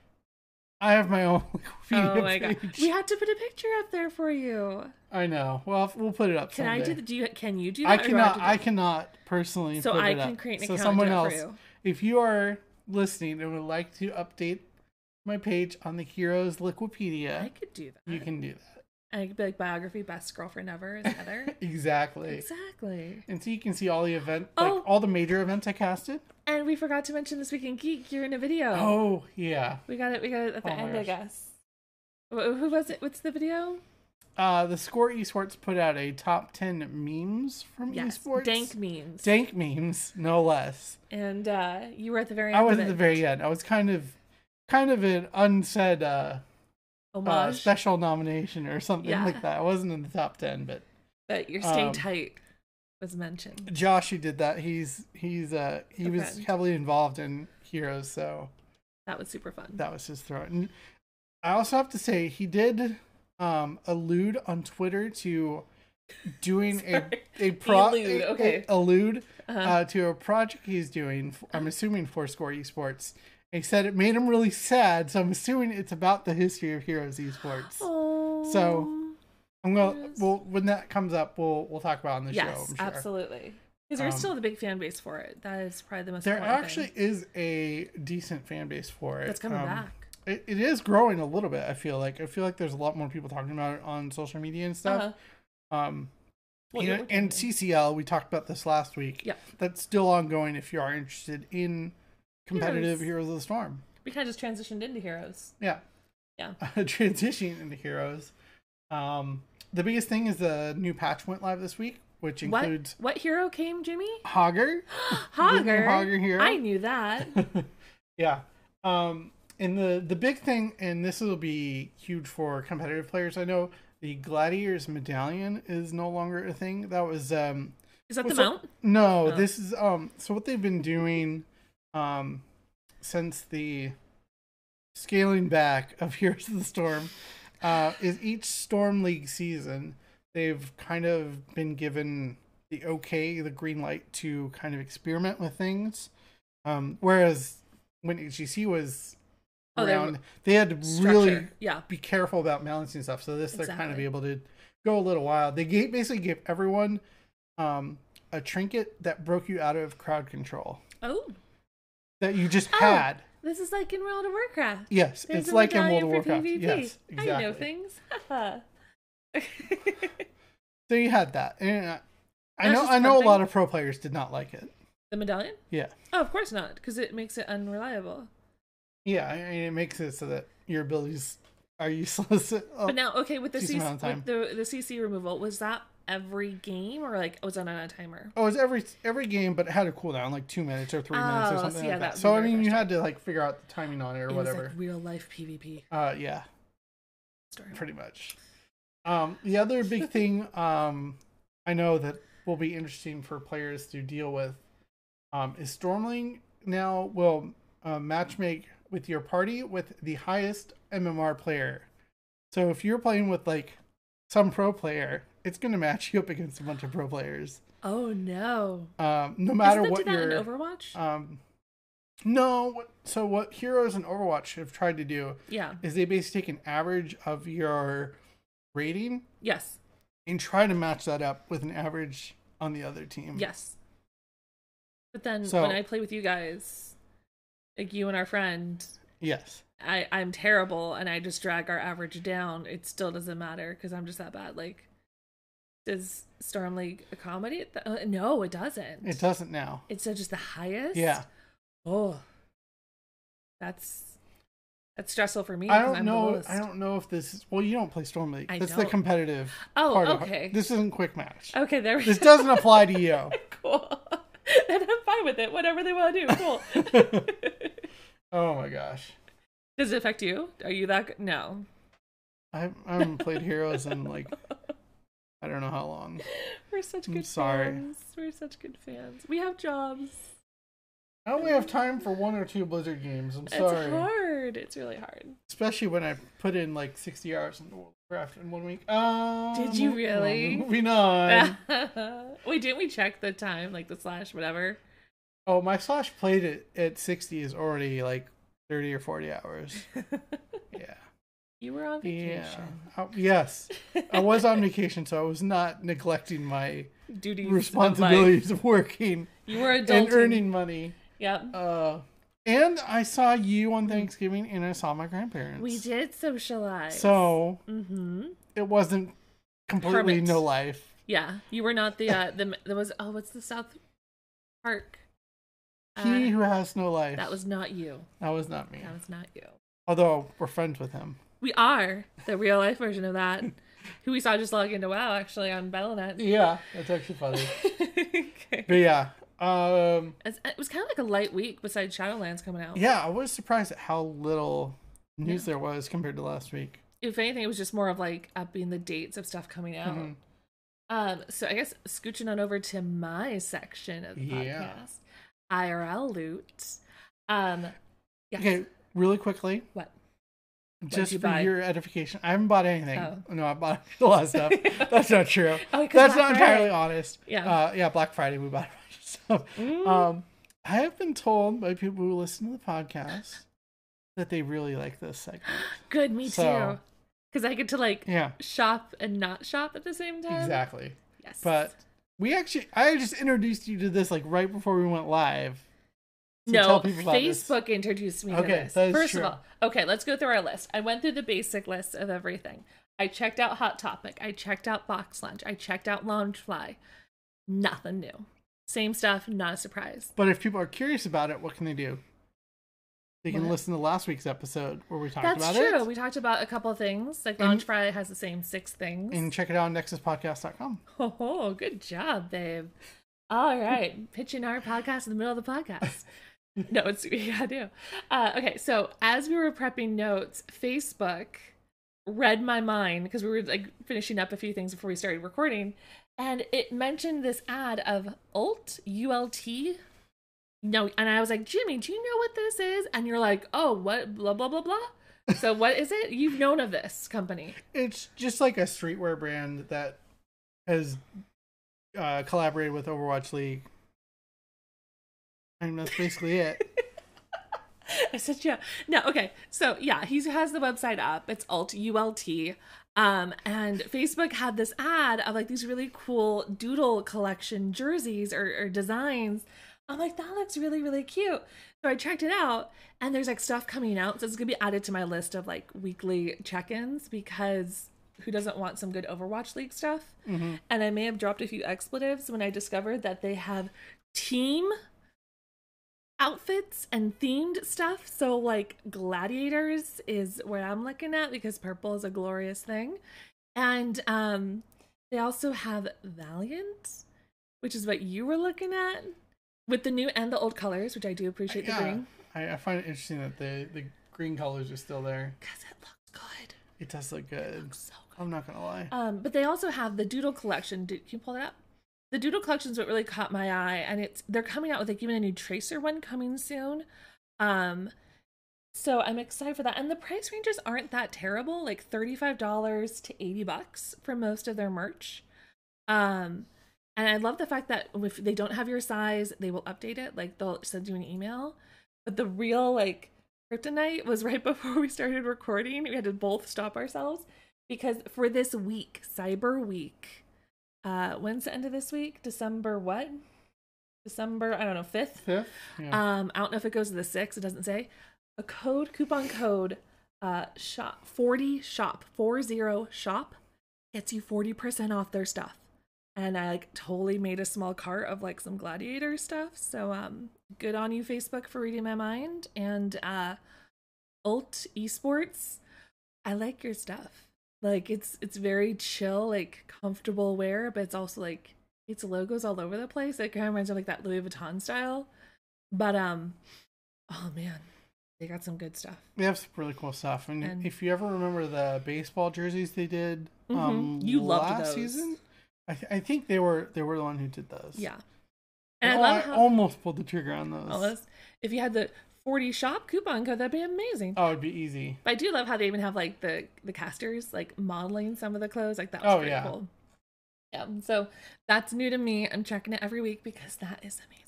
I have my own Wikipedia Oh my god. We had to put a picture up there for you. I know. Well, we'll put it up. Can I do someday. the do you can you do I that? have cannot. do I cannot personally. So put I it can up. create an so account someone and do it else. for you. If you are listening and would like to update my page on the Heroes Liquipedia, I could do that. you can do that. And I could be like biography best girlfriend ever is Heather. Exactly. exactly. And so you can see all the event, Oh. like all the major events I casted. And we forgot to mention this week in Geek, you're in a video. Oh yeah. We got it. We got it at the Oh end, I guess. Who was it? What's the video? uh, the Score Esports put out a top ten memes from Yes, esports. dank memes. dank memes, no less. And uh, you were at the very end. I was at the very end. I was kind of, kind of an unsaid uh, uh, special nomination or something Yeah. like that. I wasn't in the top ten, but but your stay um, tight was mentioned. Josh, who did that, he's he's uh he A was friend. heavily involved in Heroes, so That was super fun. that was his throw. And I also have to say he did um allude on Twitter to doing a a pro allude, a- a- allude Uh-huh. uh, to a project he's doing. I'm assuming for Score Esports. He said it made him really sad, so I'm assuming it's about the history of Heroes Esports. oh. so, I'm gonna Yes. well when that comes up, we'll we'll talk about it on the show. yes, sure. absolutely. Because there's Um, still the big fan base for it. That is probably the most. There actually thing. is a decent fan base for it. that's coming Um, back. It, it is growing a little bit. I feel like I feel like there's a lot more people talking about it on social media and stuff. Uh-huh. Um, Well, you know, and. CCL, we talked about this last week. Yeah, That's still ongoing if you are interested in competitive Heroes. Heroes, of the Storm. we kind of just transitioned into heroes. Yeah. Yeah. Transitioning into Heroes. Um, the biggest thing is the new patch went live this week, which includes What what hero came, Jimmy? Hogger. Hogger. Hogger hero. I knew that. yeah. Um, and the the big thing, and this will be huge for competitive players. I know the Gladiators medallion is no longer a thing. That was um Is that the mount? no, Oh. this is um so what they've been doing um since the scaling back of Heroes of the Storm uh is each Storm League season they've kind of been given the okay, the green light to kind of experiment with things. Um whereas when HGC was Oh, they around, they had to Structure. really Yeah. be careful about balancing stuff. So this they're kind of Exactly. able to go a little wild. They gave, basically gave everyone um, a trinket that broke you out of crowd control Oh, that you just Oh. had. this is like in World of Warcraft. Yes, There's it's like in World of Warcraft. PvP. Yes, exactly. I know things. So you had that, and I know I know a lot of pro players did not like it. the medallion? Yeah, Oh, of course not, because it makes it unreliable. yeah, I mean, it makes it so that your abilities are useless. But now, okay, with the CC, amount of time. with the the CC removal, was that every game or like was that on a timer? Oh, it was every every game, but it had a cooldown, like two minutes or three minutes or Oh, something so yeah, like that that. So I mean, you had to like figure out the timing on it or it whatever. like real life PvP uh, yeah, story. pretty much. Um, the other big thing um, I know that will be interesting for players to deal with um, is Storm League now will uh, matchmake with your party with the highest MMR player. So if you're playing with like some pro player, it's going to match you up against a bunch of pro players. Oh no! Um, no matter Doesn't what that do that your in Overwatch? um, no. So what Heroes and Overwatch have tried to do yeah. is they basically take an average of your rating Yes. and try to match that up with an average on the other team. Yes. But then So- when I play with you guys, like you and our friend, Yes. I I'm terrible and I just drag our average down. It still doesn't matter because I'm just that bad. Like, does Storm League accommodate that? Uh, no, it doesn't. It doesn't now. It's uh, just the highest. Yeah. Oh, that's that's stressful for me. I don't I'm know. I don't know if this is well. You don't play Storm League. I That's the don't. competitive. Oh, part of okay. This isn't quick match. Okay, there we go. This go. doesn't apply to you. cool. then I'm fine with it. Whatever they want to do. Cool. oh my gosh. Does it affect you? Are you that? Good? No. I I haven't played Heroes in like I don't know how long. We're such I'm good sorry. fans. We're such good fans. We have jobs. I only have time for one or two Blizzard games. I'm sorry. It's hard. It's really hard. Especially when I put in like 60 hours into World of Warcraft in one week. Um, Did you really? Moving on. Wait, didn't we check the time, like the slash, whatever? oh, my slash played it at 60 is already like 30 or 40 hours. Yeah. You were on Yeah. vacation. Uh, yes. I was on vacation, so I was not neglecting my Duties. responsibilities of working. You were adulting. and earning money. Yep. Uh, and I saw you on Thanksgiving, and I saw my grandparents. We did socialize. So Mm-hmm. it wasn't completely Hermit. no life. Yeah, you were not the uh the there was oh what's the South Park? he Uh, who has no life. that was not you. that was not me. That was not you. Although we're friends with him. We are the real life version of that. who we saw just log into WoW actually on Battle.net. Yeah, that's actually funny. okay. But yeah, um, It was kind of like a light week besides Shadowlands coming out. yeah, I was surprised at how little news Yeah. there was compared to last week. If anything, it was just more of like upping the dates of stuff coming out. Mhm. Um, so I guess scooching on over to my section of the Yeah. podcast, IRL loot. Um, yes. Okay, really quickly, What? Just you for buy? your edification, I haven't bought anything. Oh. No, I bought a lot of stuff. That's not true. Oh, That's Black not entirely honest. Yeah. Uh, yeah, Black Friday we bought a bunch of stuff. Mm. Um, I have been told by people who listen to the podcast that they really like this segment. Good, me so- too. Because I get to like Yeah, shop and not shop at the same time. exactly. Yes. But we actually, I just introduced you to this like right before we went live. No, tell people this. Facebook introduced me to this. that is First true. of all, okay, let's go through our list. I went through the basic list of everything. I checked out Hot Topic. I checked out Box Lunch. I checked out Loungefly. Nothing new. Same stuff. Not a surprise. But if people are curious about it, what can they do? They can What? listen to last week's episode where we talked That's about true. it. That's true. We talked about a couple of things. Like And- Loungefly has the same six things. And check it out on nexuspodcast.com. Oh, good job, babe. All right, pitching our podcast in the middle of the podcast. no, it's we gotta do. Uh, okay, so as we were prepping notes, Facebook read my mind because we were like finishing up a few things before we started recording, and it mentioned this ad of Ult ULT. No, and I was like, Jimmy, do you know what this is? And you're like, oh, what? Blah blah blah blah. So what is it? You've known of this company? It's just like a streetwear brand that has uh, collaborated with Overwatch League. And that's basically it. I said, yeah. No, okay. So yeah, he has the website up. It's alt ULT. Um, and Facebook had this ad of like these really cool doodle collection jerseys or, or designs. I'm like, that looks really, really cute. So I checked it out and there's like stuff coming out. So it's gonna be added to my list of like weekly check-ins because who doesn't want some good Overwatch League stuff? Mhm. And I may have dropped a few expletives when I discovered that they have team outfits and themed stuff. So like gladiators is what I'm looking at because purple is a glorious thing. And um they also have Valiant, which is what you were looking at with the new and the old colors, which I do appreciate the green I, I find it interesting that the, the green colors are still there. cuz it looks good. It does look good. So good. I'm not going to lie. Um, but they also have the Doodle collection. Do, can you pull it up? The Doodle collection is what really caught my eye, and it's they're coming out with like even a new Tracer one coming soon. Um, so I'm excited for that, and the price ranges aren't that terrible, like thirty five dollars to eighty bucks for most of their merch. Um, and I love the fact that if they don't have your size, they will update it. Like they'll send you an email. But the real like kryptonite was right before we started recording. We had to both stop ourselves because for this week, Cyber Week, uh, when's the end of this week? December what? December, I don't know, 5th? Fifth? Yeah. Um, I don't know if it goes to the 6th, it doesn't say. A code, coupon code, uh, shop, 40 shop, 40 shop gets you 40% off their stuff. And I like totally made a small cart of like some gladiator stuff. So um good on you, Facebook, for reading my mind. And uh Ult Esports, I like your stuff. Like it's it's very chill, like comfortable wear, but it's also like it's logos all over the place. It kind of reminds me of like that Louis Vuitton style. But um, oh man, they got some good stuff. They have some really cool stuff. And, And- if you ever remember the baseball jerseys they did Mhm. um, You loved last those. season, I, th- I think they were they were the one who did those. Yeah, And I oh, love I how almost pulled the trigger on those. this. If you had the forty shop coupon code, that'd be amazing. Oh, it'd be easy. But I do love how they even have like the the casters like modeling some of the clothes. Like that was Oh, pretty yeah. cool. Yeah, so that's new to me. I'm checking it every week because that is amazing.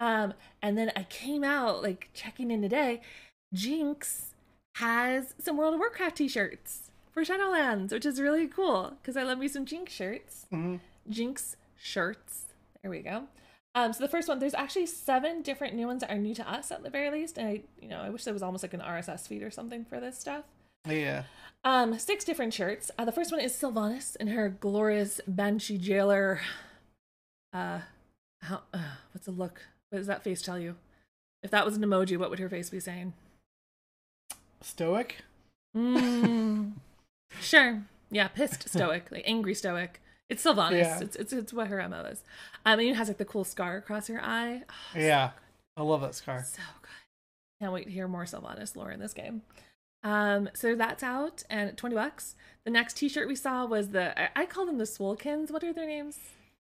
Um, and then I came out like checking in today. Jinx has some World of Warcraft t-shirts for Shadowlands, which is really cool because I love me some Jinx shirts. hmm Jinx shirts. There we go. Um, so the first one, there's actually seven different new ones that are new to us at the very least, and I, you know, I wish there was almost like an RSS feed or something for this stuff. Yeah. Um, six different shirts. Uh, the first one is Sylvanas in her glorious Banshee Jailer. Uh, how? Uh, what's the look? What does that face tell you? If that was an emoji, what would her face be saying? Stoic. Mm, sure. Yeah, pissed stoic, like angry stoic. It's Sylvanas. Yeah. It's, it's it's what her MO is. Um, and it has like the cool scar across her eye. Oh, Yeah. I love that scar. so good. Can't wait to hear more Sylvanas lore in this game. Um, so that's out and 20 bucks. The next t-shirt we saw was the I, I call them the Swolkins. What are their names?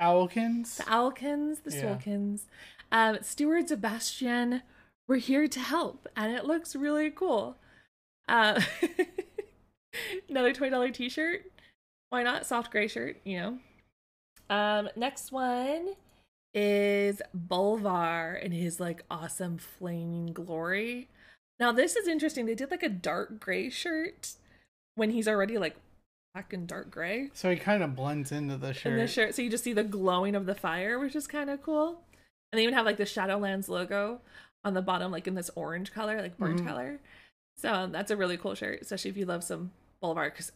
Owlkins. The Owlkins, the Yeah. Swolkins. Um, Steward Sebastian, we're here to help, and it looks really cool. Uh, another $20 t-shirt. Why not? Soft gray shirt, you know. Um, next one is Bolvar in his like awesome flaming glory. Now this is interesting. They did like a dark gray shirt when he's already like black and dark gray So he kind of blends into the shirt. in the shirt. So you just see the glowing of the fire, which is kind of cool. And they even have like the Shadowlands logo on the bottom, like in this orange color, like burnt Mhm. color. So um, that's a really cool shirt, especially if you love some Bolvar, because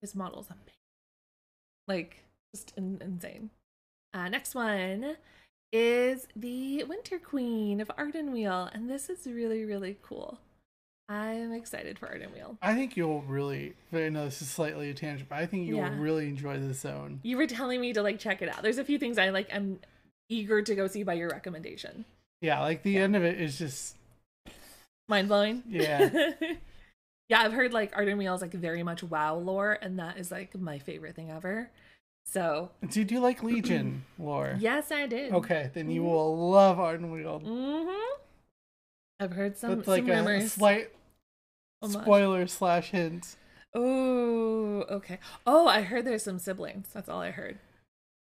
his model's amazing. Like, just in- insane. Uh, next one is the Winter Queen of Ardenweald, and this is really, really cool. I'm excited for Ardenweald. I think you'll really. I know this is slightly a tangent, but I think you'll Yeah. really enjoy this zone. You were telling me to like check it out. There's a few things I like. I'm eager to go see by your recommendation. Yeah, like the end of it is just. Mind blowing. Yeah. yeah, I've heard like Ardenweald is like very much WoW lore, and that is like my favorite thing ever. So Do you like Legion lore? yes, I did. Okay, then you will love Ardenweald. Mm-hmm. I've heard some, That's like some a, rumors. slight spoiler slash hint. Oh, okay. Oh, I heard there's some siblings. That's all I heard.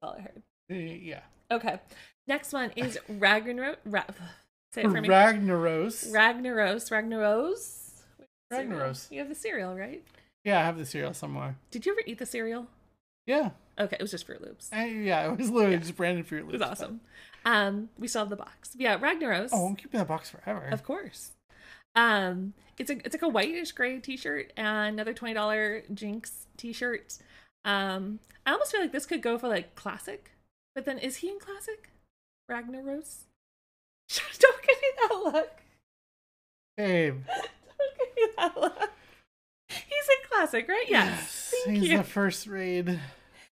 That's all I heard. Uh, Yeah. Okay. Next one is Ragnaros. Ra- say it for me. Ragnaros. Ragnaros. Ragnaros. Ragnaros. You have the cereal, right? yeah, I have the cereal somewhere. Did you ever eat the cereal? Yeah. Okay, it was just Fruit Loops. I, yeah, it was literally just branded Fruit Loops. It was awesome. Um, we still have the box. Yeah, Ragnaros. Oh, I'm keeping that box forever. Of course. Um, it's a it's like a whitish gray t-shirt and another twenty dollar Jinx t-shirt. Um, I almost feel like this could go for like classic, but then is he in classic? Ragnaros. Don't give me that look. Babe. Don't give me that look. He's in classic, right? Yes. He's you. the first raid.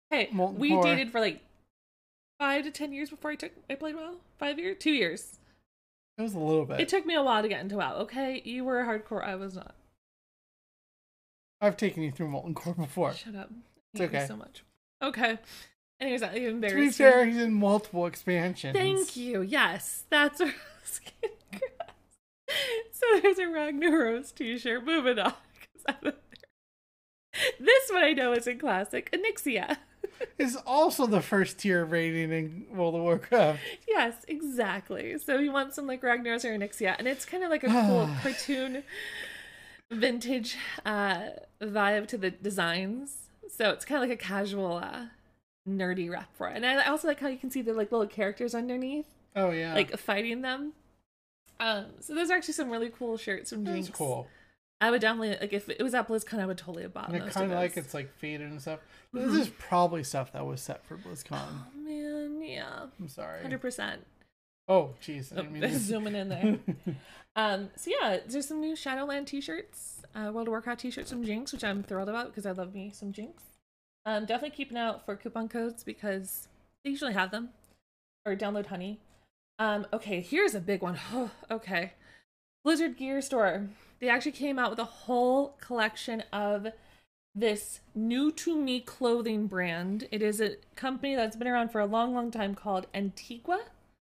Hey, Molten we Core. dated for like five to ten years before I took I played WoW. Five years, two years. It was a little bit. It took me a while to get into WoW. Okay, you were hardcore. I was not. I've taken you through Molten Core before. Shut up. It's I okay. so much. Okay. Anyways, that To be embarrassed. fair, he's in multiple expansions. Thank you. Yes, that's what I was getting across. So there's a Ragnaros t-shirt. Moving on. This one I know is in classic. Onyxia. Is also the first tier of rating in World of Warcraft. Yes, exactly. So you want some like Ragnaros or Onyxia, and it's kind of like a cool cartoon, vintage uh, vibe to the designs. So it's kind of like a casual, uh, nerdy rep for it. And I also like how you can see the like little characters underneath, Oh yeah, like fighting them. Um, so those are actually some really cool shirts from that's Jinx. cool. I would definitely like if it was at BlizzCon, I would totally have bought And it kind of like it's like faded and stuff. Mhm. This is probably stuff that was set for BlizzCon. Oh man, yeah, I'm sorry. hundred percent. Oh jeez, I mean to- Zooming in there. Um, so yeah, there's some new Shadowland t-shirts, uh, World of Warcraft t-shirts from Jinx, which I'm thrilled about because I love me some Jinx. Um, definitely keeping out for coupon codes because they usually have them, or download Honey. Um, okay, here's a big one. okay, Blizzard Gear Store. They actually came out with a whole collection of this new to me clothing brand. It is a company that's been around for a long, long time called Antigua.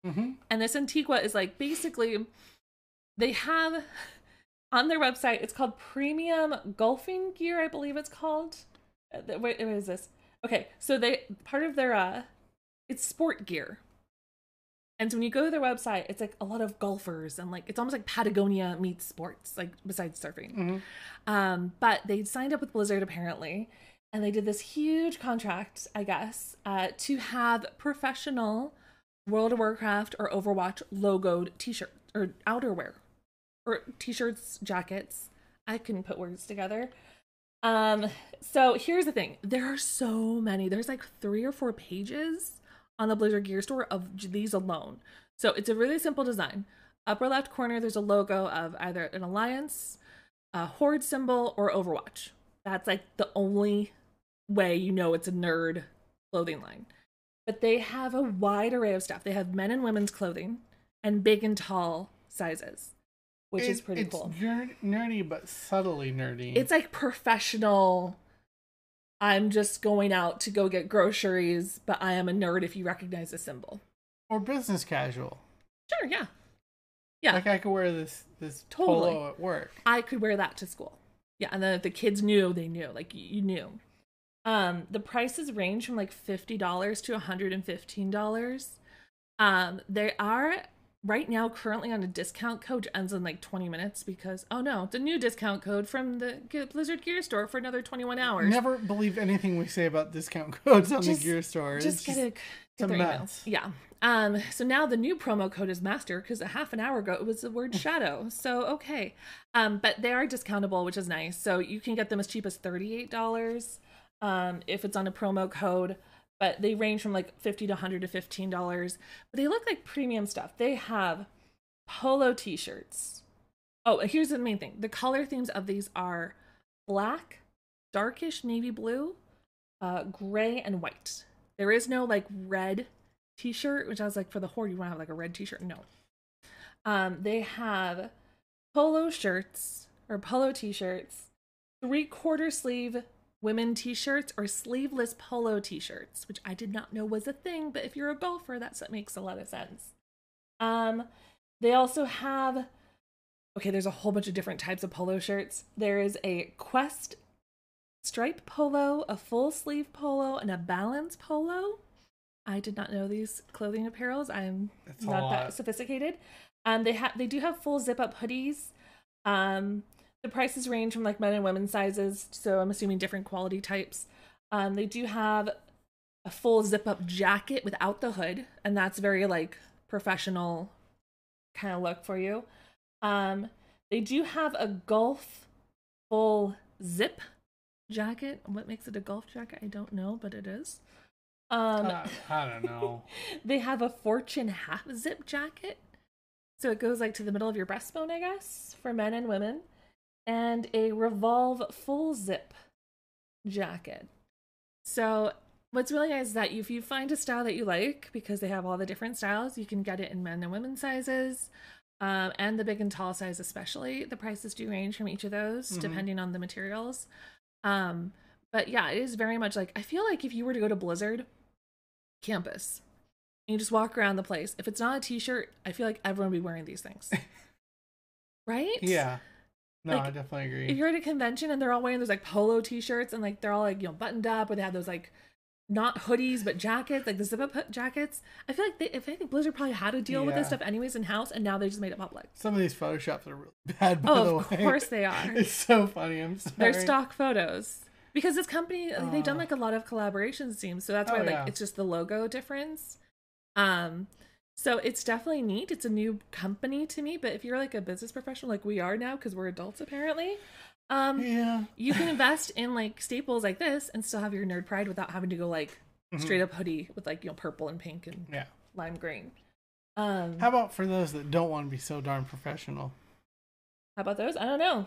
hmm And this Antigua is like basically they have on their website it's called Premium Golfing Gear, I believe it's called. Uh, Wait, what is this? Okay, so they part of their uh it's sport gear. And so when you go to their website, it's like a lot of golfers and like it's almost like Patagonia meets sports, like besides surfing. hmm Um, but they signed up with Blizzard apparently, and they did this huge contract, I guess, uh, to have professional World of Warcraft or Overwatch logoed T-shirt or outerwear, or T-shirts, jackets. I couldn't put words together. Um, so here's the thing: there are so many. There's like three or four pages on the Blizzard Gear Store of these alone. So it's a really simple design. Upper left corner, there's a logo of either an alliance, a horde symbol, or Overwatch. That's like the only way you know it's a nerd clothing line. But they have a wide array of stuff. They have men and women's clothing and big and tall sizes, which is pretty it's cool. nerd- nerdy, but subtly nerdy. It's like professional. I'm just going out to go get groceries, but I am a nerd if you recognize the symbol. or business casual. Sure, yeah. Yeah. Like I could wear this this Totally. polo at work. I could wear that to school. Yeah, and then if the kids knew, they knew. Like you knew. Um, the prices range from like fifty dollars to one hundred and fifteen dollars. Um, they are right now currently on a discount code ends in like twenty minutes because oh no, the new discount code from the Blizzard Gear Store for another twenty one hours. Never believe anything we say about discount codes on Just- the gear store. It's just get a, it's get their emails. Yeah. Um. So now the new promo code is master because a half an hour ago it was the word shadow. So okay. Um. But they are discountable, which is nice. So you can get them as cheap as thirty eight dollars. Um. If it's on a promo code. But they range from like fifty to hundred to fifteen dollars. But they look like premium stuff. They have polo t-shirts. Oh, here's the main thing. The color themes of these are black, darkish navy blue, uh, gray, and white. There is no like red t-shirt, which I was like, for the horde, you want to have like a red t-shirt? No. Um, they have polo shirts or polo t-shirts, three quarter sleeve women t-shirts or sleeveless polo t-shirts, which I did not know was a thing, but if you're a golfer, that's that makes a lot of sense. Um, they also have okay, there's a whole bunch of different types of polo shirts. There is a Quest stripe polo, a full sleeve polo, and a balance polo. I did not know these clothing apparels. I'm That's not that sophisticated. Um, they have they do have full zip up hoodies. Um, the prices range from like men and women's sizes, so I'm assuming different quality types. Um, they do have a full zip up jacket without the hood, and that's very like professional kind of look for you. Um, they do have a golf full zip jacket. What makes it a golf jacket? I don't know, but it is. Um, Uh, I don't know. they have a fortune half zip jacket. So it goes like to the middle of your breastbone, I guess, for men and women. And a revolve full zip jacket. So what's really nice is that if you find a style that you like, because they have all the different styles, you can get it in men and women sizes. Um, and the big and tall size especially. The prices do range from each of those Mhm. depending on the materials. Um, but yeah, it is very much like I feel like if you were to go to Blizzard campus and you just walk around the place, if it's not a t-shirt, I feel like everyone would be wearing these things. right? Yeah. No, Like, I definitely agree. If you're at a convention and they're all wearing those like polo t-shirts and like they're all like, you know, buttoned up or they have those like not hoodies but jackets, like the zip up jackets. I feel like they, if anything, Blizzard probably had to deal with this stuff anyways in house and now they just made it public. Some of these photoshops are really bad. By Oh, the of way. course they are. It's so funny. I'm sorry. They're stock photos because this company like, they've done like a lot of collaborations it seems so that's why Oh, like yeah. it's just the logo difference um so it's definitely neat it's a new company to me but if you're like a business professional like we are now because we're adults apparently um Yeah. you can invest in like staples like this and still have your nerd pride without having to go like Mhm. straight up hoodie with like you know purple and pink and Yeah. lime green um How about for those that don't want to be so darn professional? How about those? I don't know.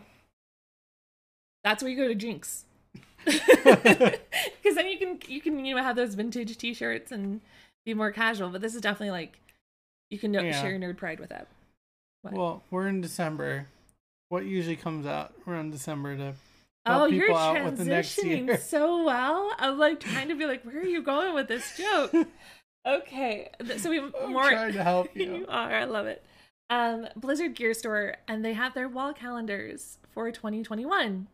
That's where you go to Jinx. Because then you can you can you know have those vintage T-shirts and be more casual. But this is definitely like you can Yeah. share your nerd pride with that. What? Well, we're in December. What usually comes out around December to help oh, you're people out with the next transitioning year? so well. I'm like trying to be like, where are you going with this joke? okay, so we I'm more. trying to help you you. are. I love it. Um, Blizzard Gear Store, and they have their wall calendars for 2021.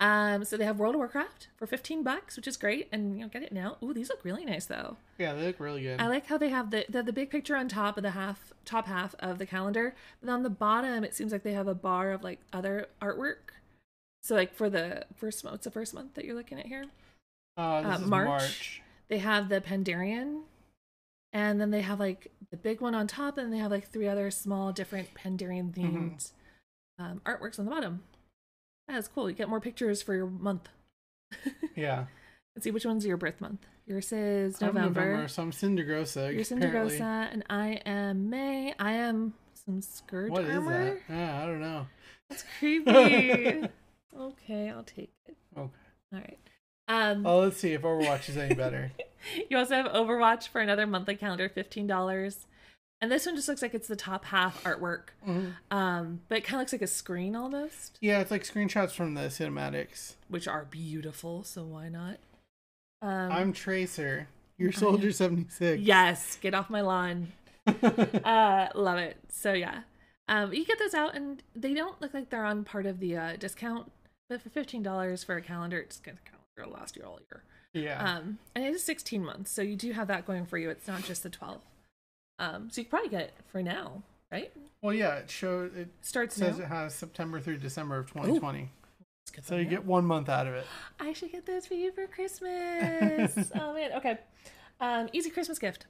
Um, so they have World of Warcraft for 15 bucks, which is great, and you know, get it now. Ooh, these look really nice though. Yeah, they look really good. I like how they have the, the the big picture on top of the half top half of the calendar, but on the bottom it seems like they have a bar of like other artwork. So like for the first month, it's the first month that you're looking at here. uh, this uh, is March. March. They have the Pandaren, and then they have like the big one on top, and they have like three other small different Pandaren themed um, artworks on the bottom. That's cool. You get more pictures for your month. Yeah. Let's see which one's your birth month. Yours is I'm November. so I'm Sindragosa. You're apparently. Sindragosa, and I am May. I am some scourge What is armor. that? Yeah, I don't know. That's creepy. okay, I'll take it. Okay. All right. Um, Oh, let's see if Overwatch is any better. you also have Overwatch for another monthly calendar, fifteen dollars. And this one just looks like it's the top half artwork. Mhm. Um, but it kind of looks like a screen almost, Yeah, it's like screenshots from the cinematics. which are beautiful. So why not? Um, I'm Tracer. You're I Soldier 76. yes, get off my lawn. uh, love it. So yeah, um, you get those out, and they don't look like they're on part of the uh, discount. But for fifteen dollars for a calendar, it's gonna calendar last you all year. yeah. Um, and it is sixteen months, so you do have that going for you. It's not just the twelve. Um, so you can probably get it for now, right? well, yeah, it shows, it Starts says now. it has September through December of 2020. Let's So you get one month out of it. I should get those for you for Christmas. oh man. Okay. Um, easy Christmas gift.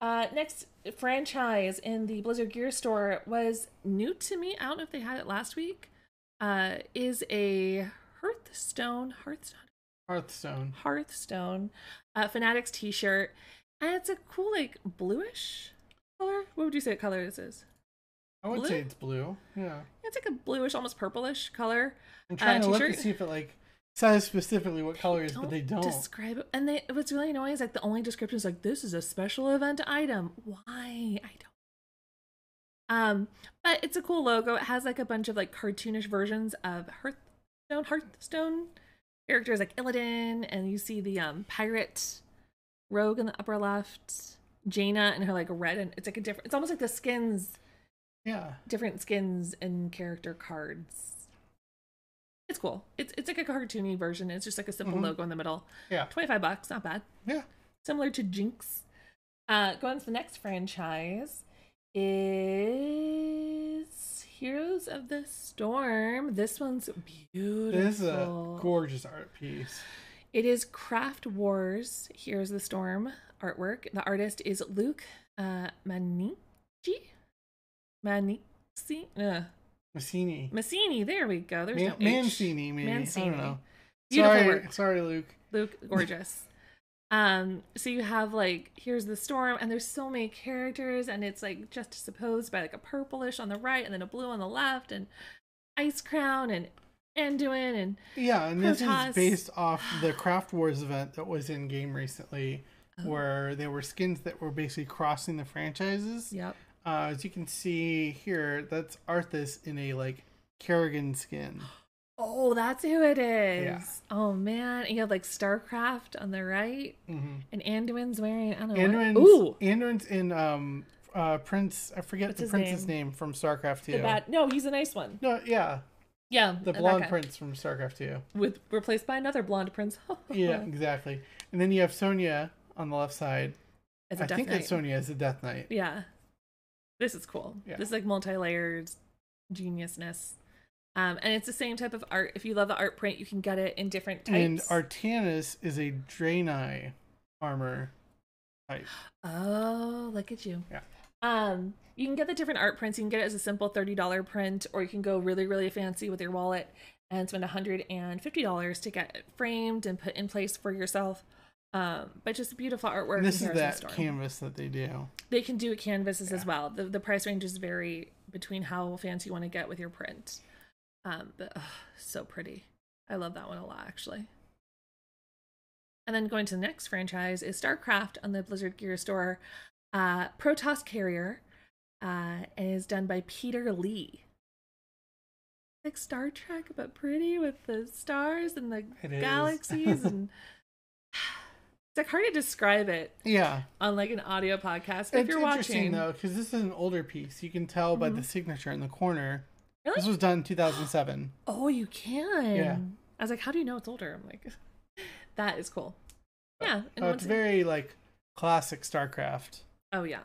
Uh, next franchise in the Blizzard Gear store was new to me. I don't know if they had it last week. Uh, is a Hearthstone, Hearthstone, Hearthstone. Hearthstone, uh, Fanatics T-shirt, and it's a cool like bluish color. What would you say color this is? I would Blue? say it's blue. Yeah. It's like a bluish, almost purplish color. I'm trying Uh, to look to see if it like says specifically what color it is, but they don't. describe it. And they what's really annoying is like the only description is like this is a special event item. Why? I don't. Um, but it's a cool logo. It has like a bunch of like cartoonish versions of Hearthstone, Hearthstone characters like Illidan, and you see the um pirate rogue in the upper left, Jaina and her like red and it's like a different. It's almost like the skins yeah. different skins and character cards. It's cool. It's it's like a cartoony version. It's just like a simple Mhm. logo in the middle. Yeah. Twenty five bucks, not bad. Yeah. Similar to Jinx. Uh, going to the next franchise is Heroes of the Storm. This one's beautiful. This is a gorgeous art piece. It is Craft Wars Heroes of the Storm artwork. The artist is Luke uh, Manici. Manici? Uh, Massini. Massini. There we go. There's Man- no H. Mancini, maybe. I Mancini. don't know. Beautiful sorry, work. sorry, Luke. Luke, gorgeous. um, so you have like here's the storm, and there's so many characters, and it's like just supposed by like a purplish on the right, and then a blue on the left, and Ice Crown and Anduin, and Yeah, and this is based off the Craft Wars event that was in game recently, Oh. where there were skins that were basically crossing the franchises. yep. Uh, as you can see here, that's Arthas in a like Kerrigan skin. Oh, that's who it is. Yeah. Oh man, and you have like StarCraft on the right, Mm-hmm. and Anduin's wearing I don't know. Anduin's, what- Ooh, Anduin's in um uh Prince. I forget What's the prince's name? name? from StarCraft Two. bad. No, he's a nice one. No, yeah, Yeah, the blonde prince from StarCraft Two. with replaced by another blonde prince. Yeah, exactly. And then you have Sonya on the left side. As a I Death think Knight. that's Sonya as a Death Knight. Yeah. This is cool. Yeah. This is like multi-layered geniusness. Um, and it's the same type of art. If you love the art print, you can get it in different types. And Artanis is a Draenei armor type. Oh, look at you. Yeah. Um, you can get the different art prints. You can get it as a simple $30 print, or you can go really, really fancy with your wallet and spend $150 to get it framed and put in place for yourself. Um, but just beautiful artwork. And this is that Storm. canvas that they do. They can do canvases as well. The the price ranges vary between how fancy you want to get with your print. Um, but ugh, so pretty. I love that one a lot actually. And then going to the next franchise is StarCraft on the Blizzard Gear Store. Uh, Protoss Carrier uh, and is done by Peter Lee. Like Star Trek, but pretty with the stars and the galaxies and like hard to describe it Yeah. on like an audio podcast. But if you're interesting watching, though, because this is an older piece. You can tell by the Mhm. signature in the corner. Really? This was done in 2007. oh, you can. Yeah. I was like, how do you know it's older? I'm like, that is cool. Yeah. And once it's it- very like classic StarCraft. oh yeah.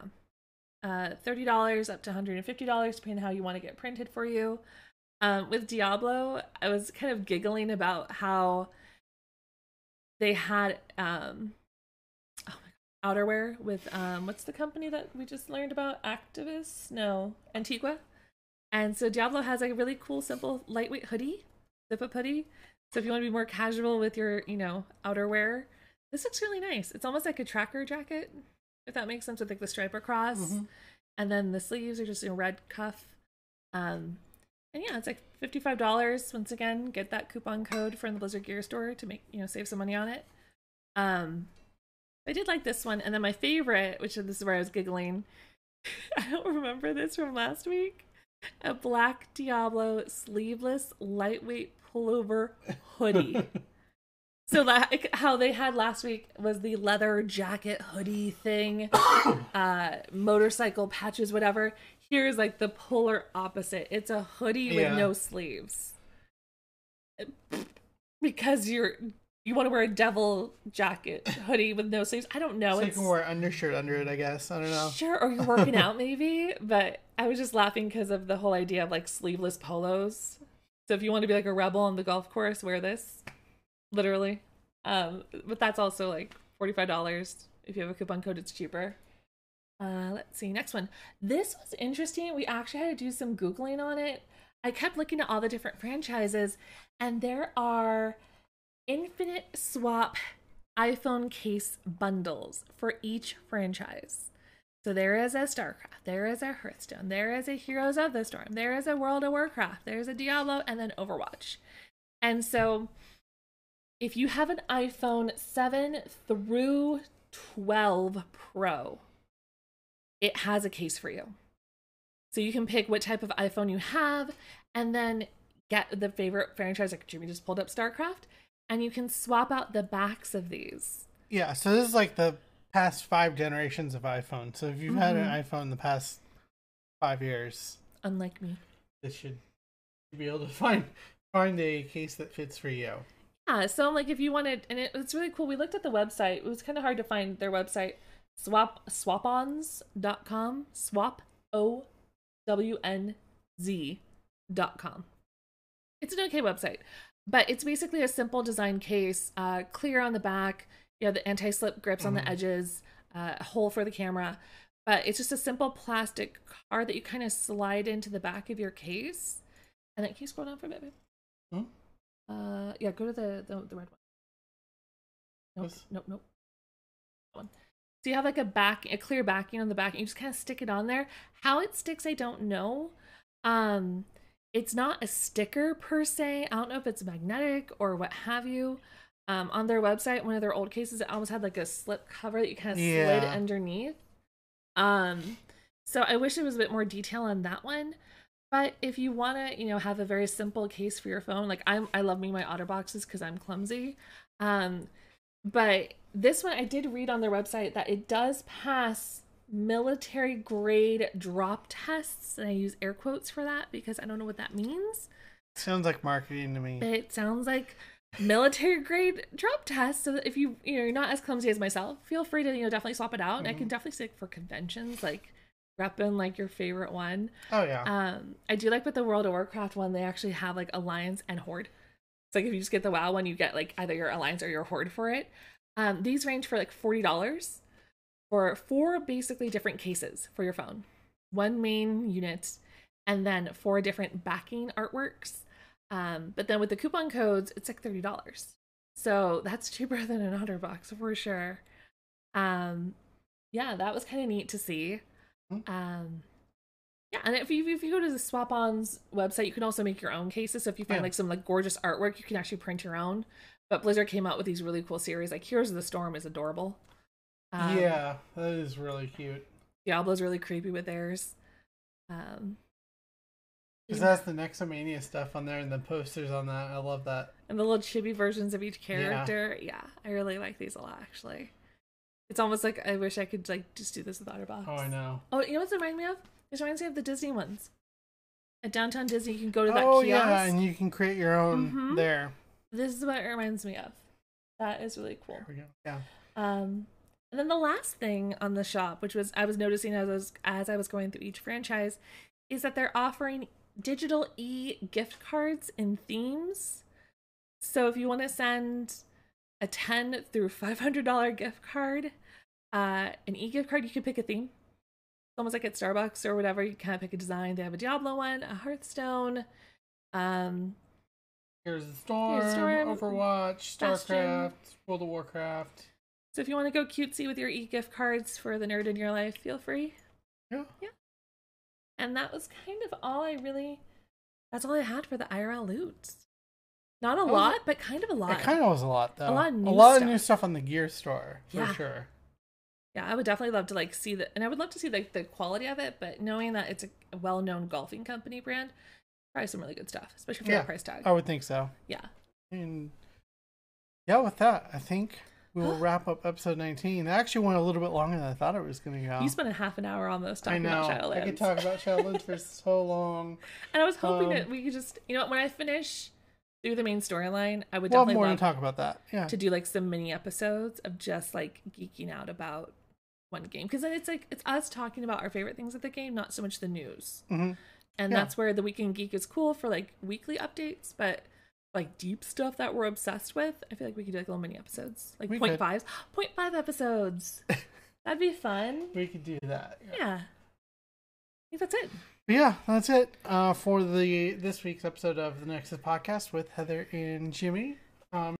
Uh, thirty dollars up to hundred and fifty dollars, depending on how you want to get printed for you. Um, with Diablo, I was kind of giggling about how they had um, oh outerwear with um, what's the company that we just learned about? Activist? No, Antigua. And so Diablo has a really cool, simple, lightweight hoodie, zip up hoodie. So if you want to be more casual with your, you know, outerwear, this looks really nice. It's almost like a tracker jacket, if that makes sense, with like the stripe across. Mhm. And then the sleeves are just a red cuff. Um, and yeah, it's like fifty-five dollars. Once again, get that coupon code from the Blizzard Gear Store to make you know save some money on it. Um, I did like this one, and then my favorite, which this is where I was giggling. I don't remember this from last week. A black Diablo sleeveless lightweight pullover hoodie. so like how they had last week was the leather jacket hoodie thing, uh, motorcycle patches, whatever. Here's like the polar opposite. It's a hoodie with no sleeves. Because you're you want to wear a devil jacket hoodie with no sleeves. I don't know. so you it's can wear an undershirt under it, I guess. I don't know. Sure, or you're working out maybe, but I was just laughing because of the whole idea of like sleeveless polos. So if you want to be like a rebel on the golf course, wear this, literally. Um, but that's also like forty five dollars. If you have a coupon code, it's cheaper. Uh, let's see, next one. This was interesting. We actually had to do some googling on it. I kept looking at all the different franchises, and there are infinite swap iPhone case bundles for each franchise. So there is a StarCraft, there is a Hearthstone, there is a Heroes of the Storm, there is a World of Warcraft, there's a Diablo, and then Overwatch. And so if you have an iPhone 7 through 12 Pro, it has a case for you. So you can pick what type of iPhone you have and then get the favorite franchise. Like Jimmy just pulled up StarCraft, and you can swap out the backs of these. Yeah, so this is like the past five generations of iPhone. So if you've had an Mhm. iPhone the past five years, Unlike me. this should be able to find find a case that fits for you. Yeah, so like if you wanted, and it, it's really cool. We looked at the website. It was kind of hard to find their website. Swap swapons.com. Swap o w n z dot com. It's an okay website, but it's basically a simple design case, uh, clear on the back. You have the anti-slip grips on the Mhm. edges, uh, a hole for the camera, but it's just a simple plastic card that you kind of slide into the back of your case. And then can you scroll down for a bit? babe? Hmm? Uh, yeah, go to the the, the red one. Nope, This? nope, nope. One. So you have like a back, a clear backing on the back, and you just kind of stick it on there. How it sticks, I don't know. Um, it's not a sticker per se. I don't know if it's magnetic or what have you. Um, on their website, one of their old cases, it almost had like a slip cover that you kind of slid underneath. Um, so I wish there was a bit more detail on that one. But if you want to, you know, have a very simple case for your phone, like I'm, I love me my otter boxes because I'm clumsy. Um, but this one I did read on their website that it does pass military grade drop tests, and I use air quotes for that because I don't know what that means. Sounds like marketing to me. But it sounds like military grade drop tests. So if you you know you're not as clumsy as myself, feel free to you know definitely swap it out. And I can definitely stick for conventions like repping like your favorite one. Oh yeah. Um, I do like with the World of Warcraft one, they actually have like Alliance and Horde. It's like if you just get the WoW one, you get like either your Alliance or your Horde for it. Um, these range for like forty dollars for four basically different cases for your phone, one main unit, and then four different backing artworks. Um, but then with the coupon codes, it's like thirty dollars. So that's cheaper than an OtterBox for sure. Um, yeah, that was kind of neat to see. Hmm. Um, yeah, and if you if you go to the Swap-On's website, you can also make your own cases. So if you find Yeah. like some like gorgeous artwork, you can actually print your own. But Blizzard came out with these really cool series. Like Heroes of the Storm is adorable. Um, yeah, that is really cute. Diablo's really creepy with theirs. Um, Because that's the Nexomania stuff on there and the posters on that. I love that. and the little chibi versions of each character. Yeah. I really like these a lot actually. It's almost like I wish I could like just do this with OtterBox. Oh, I know. Oh, you know what this reminds me of? This reminds me of the Disney ones. At downtown Disney, you can go to that Oh kiosk. yeah, and you can create your own Mhm. there. This is what it reminds me of. That is really cool. There we go. Yeah. Um, and then the last thing on the shop, which was I was noticing as I was as I was going through each franchise, is that they're offering digital e gift cards in themes. So if you want to send a ten through five hundred dollar gift card, uh, an e gift card, you can pick a theme. It's almost like at Starbucks or whatever. You kind of pick a design. They have a Diablo one, a Hearthstone, um, Heroes the storm, Storm, Overwatch, Bastion. StarCraft, World of Warcraft. So if you want to go cutesy with your e-gift cards for the nerd in your life, feel free. Yeah. Yeah. And that was kind of all I really that's all I had for the IRL loot. Not a lot, but kind of a lot. It kind of was a lot though. A lot of new a lot of new stuff on the gear store for Yeah. sure. Yeah, I would definitely love to like see the, and I would love to see like the quality of it. But knowing that it's a well-known golfing company brand, probably some really good stuff, especially for Yeah. the price tag. I would think so. Yeah, And yeah, with that, I think we will wrap up episode 19. It actually went a little bit longer than I thought it was going to go. you spent a half an hour almost I talking know. about I could talk about Shadowlands for so long. and I was hoping um, that we could just, you know, when I finish through the main storyline, I would We'll definitely more to talk about that. Yeah. to do like some mini episodes of just like geeking out about one game because then it's like it's us talking about our favorite things of the game, not so much the news. Mhm. And Yeah. that's where the weekend geek is cool for like weekly updates, but like deep stuff that we're obsessed with, I feel like we could do like little mini episodes, like We point could. fives, point five episodes. That'd be fun. We could do that. Yeah. Yeah, I think that's it. Yeah, that's it uh, for the this week's episode of the Nexus podcast with Heather and Jimmy. Um,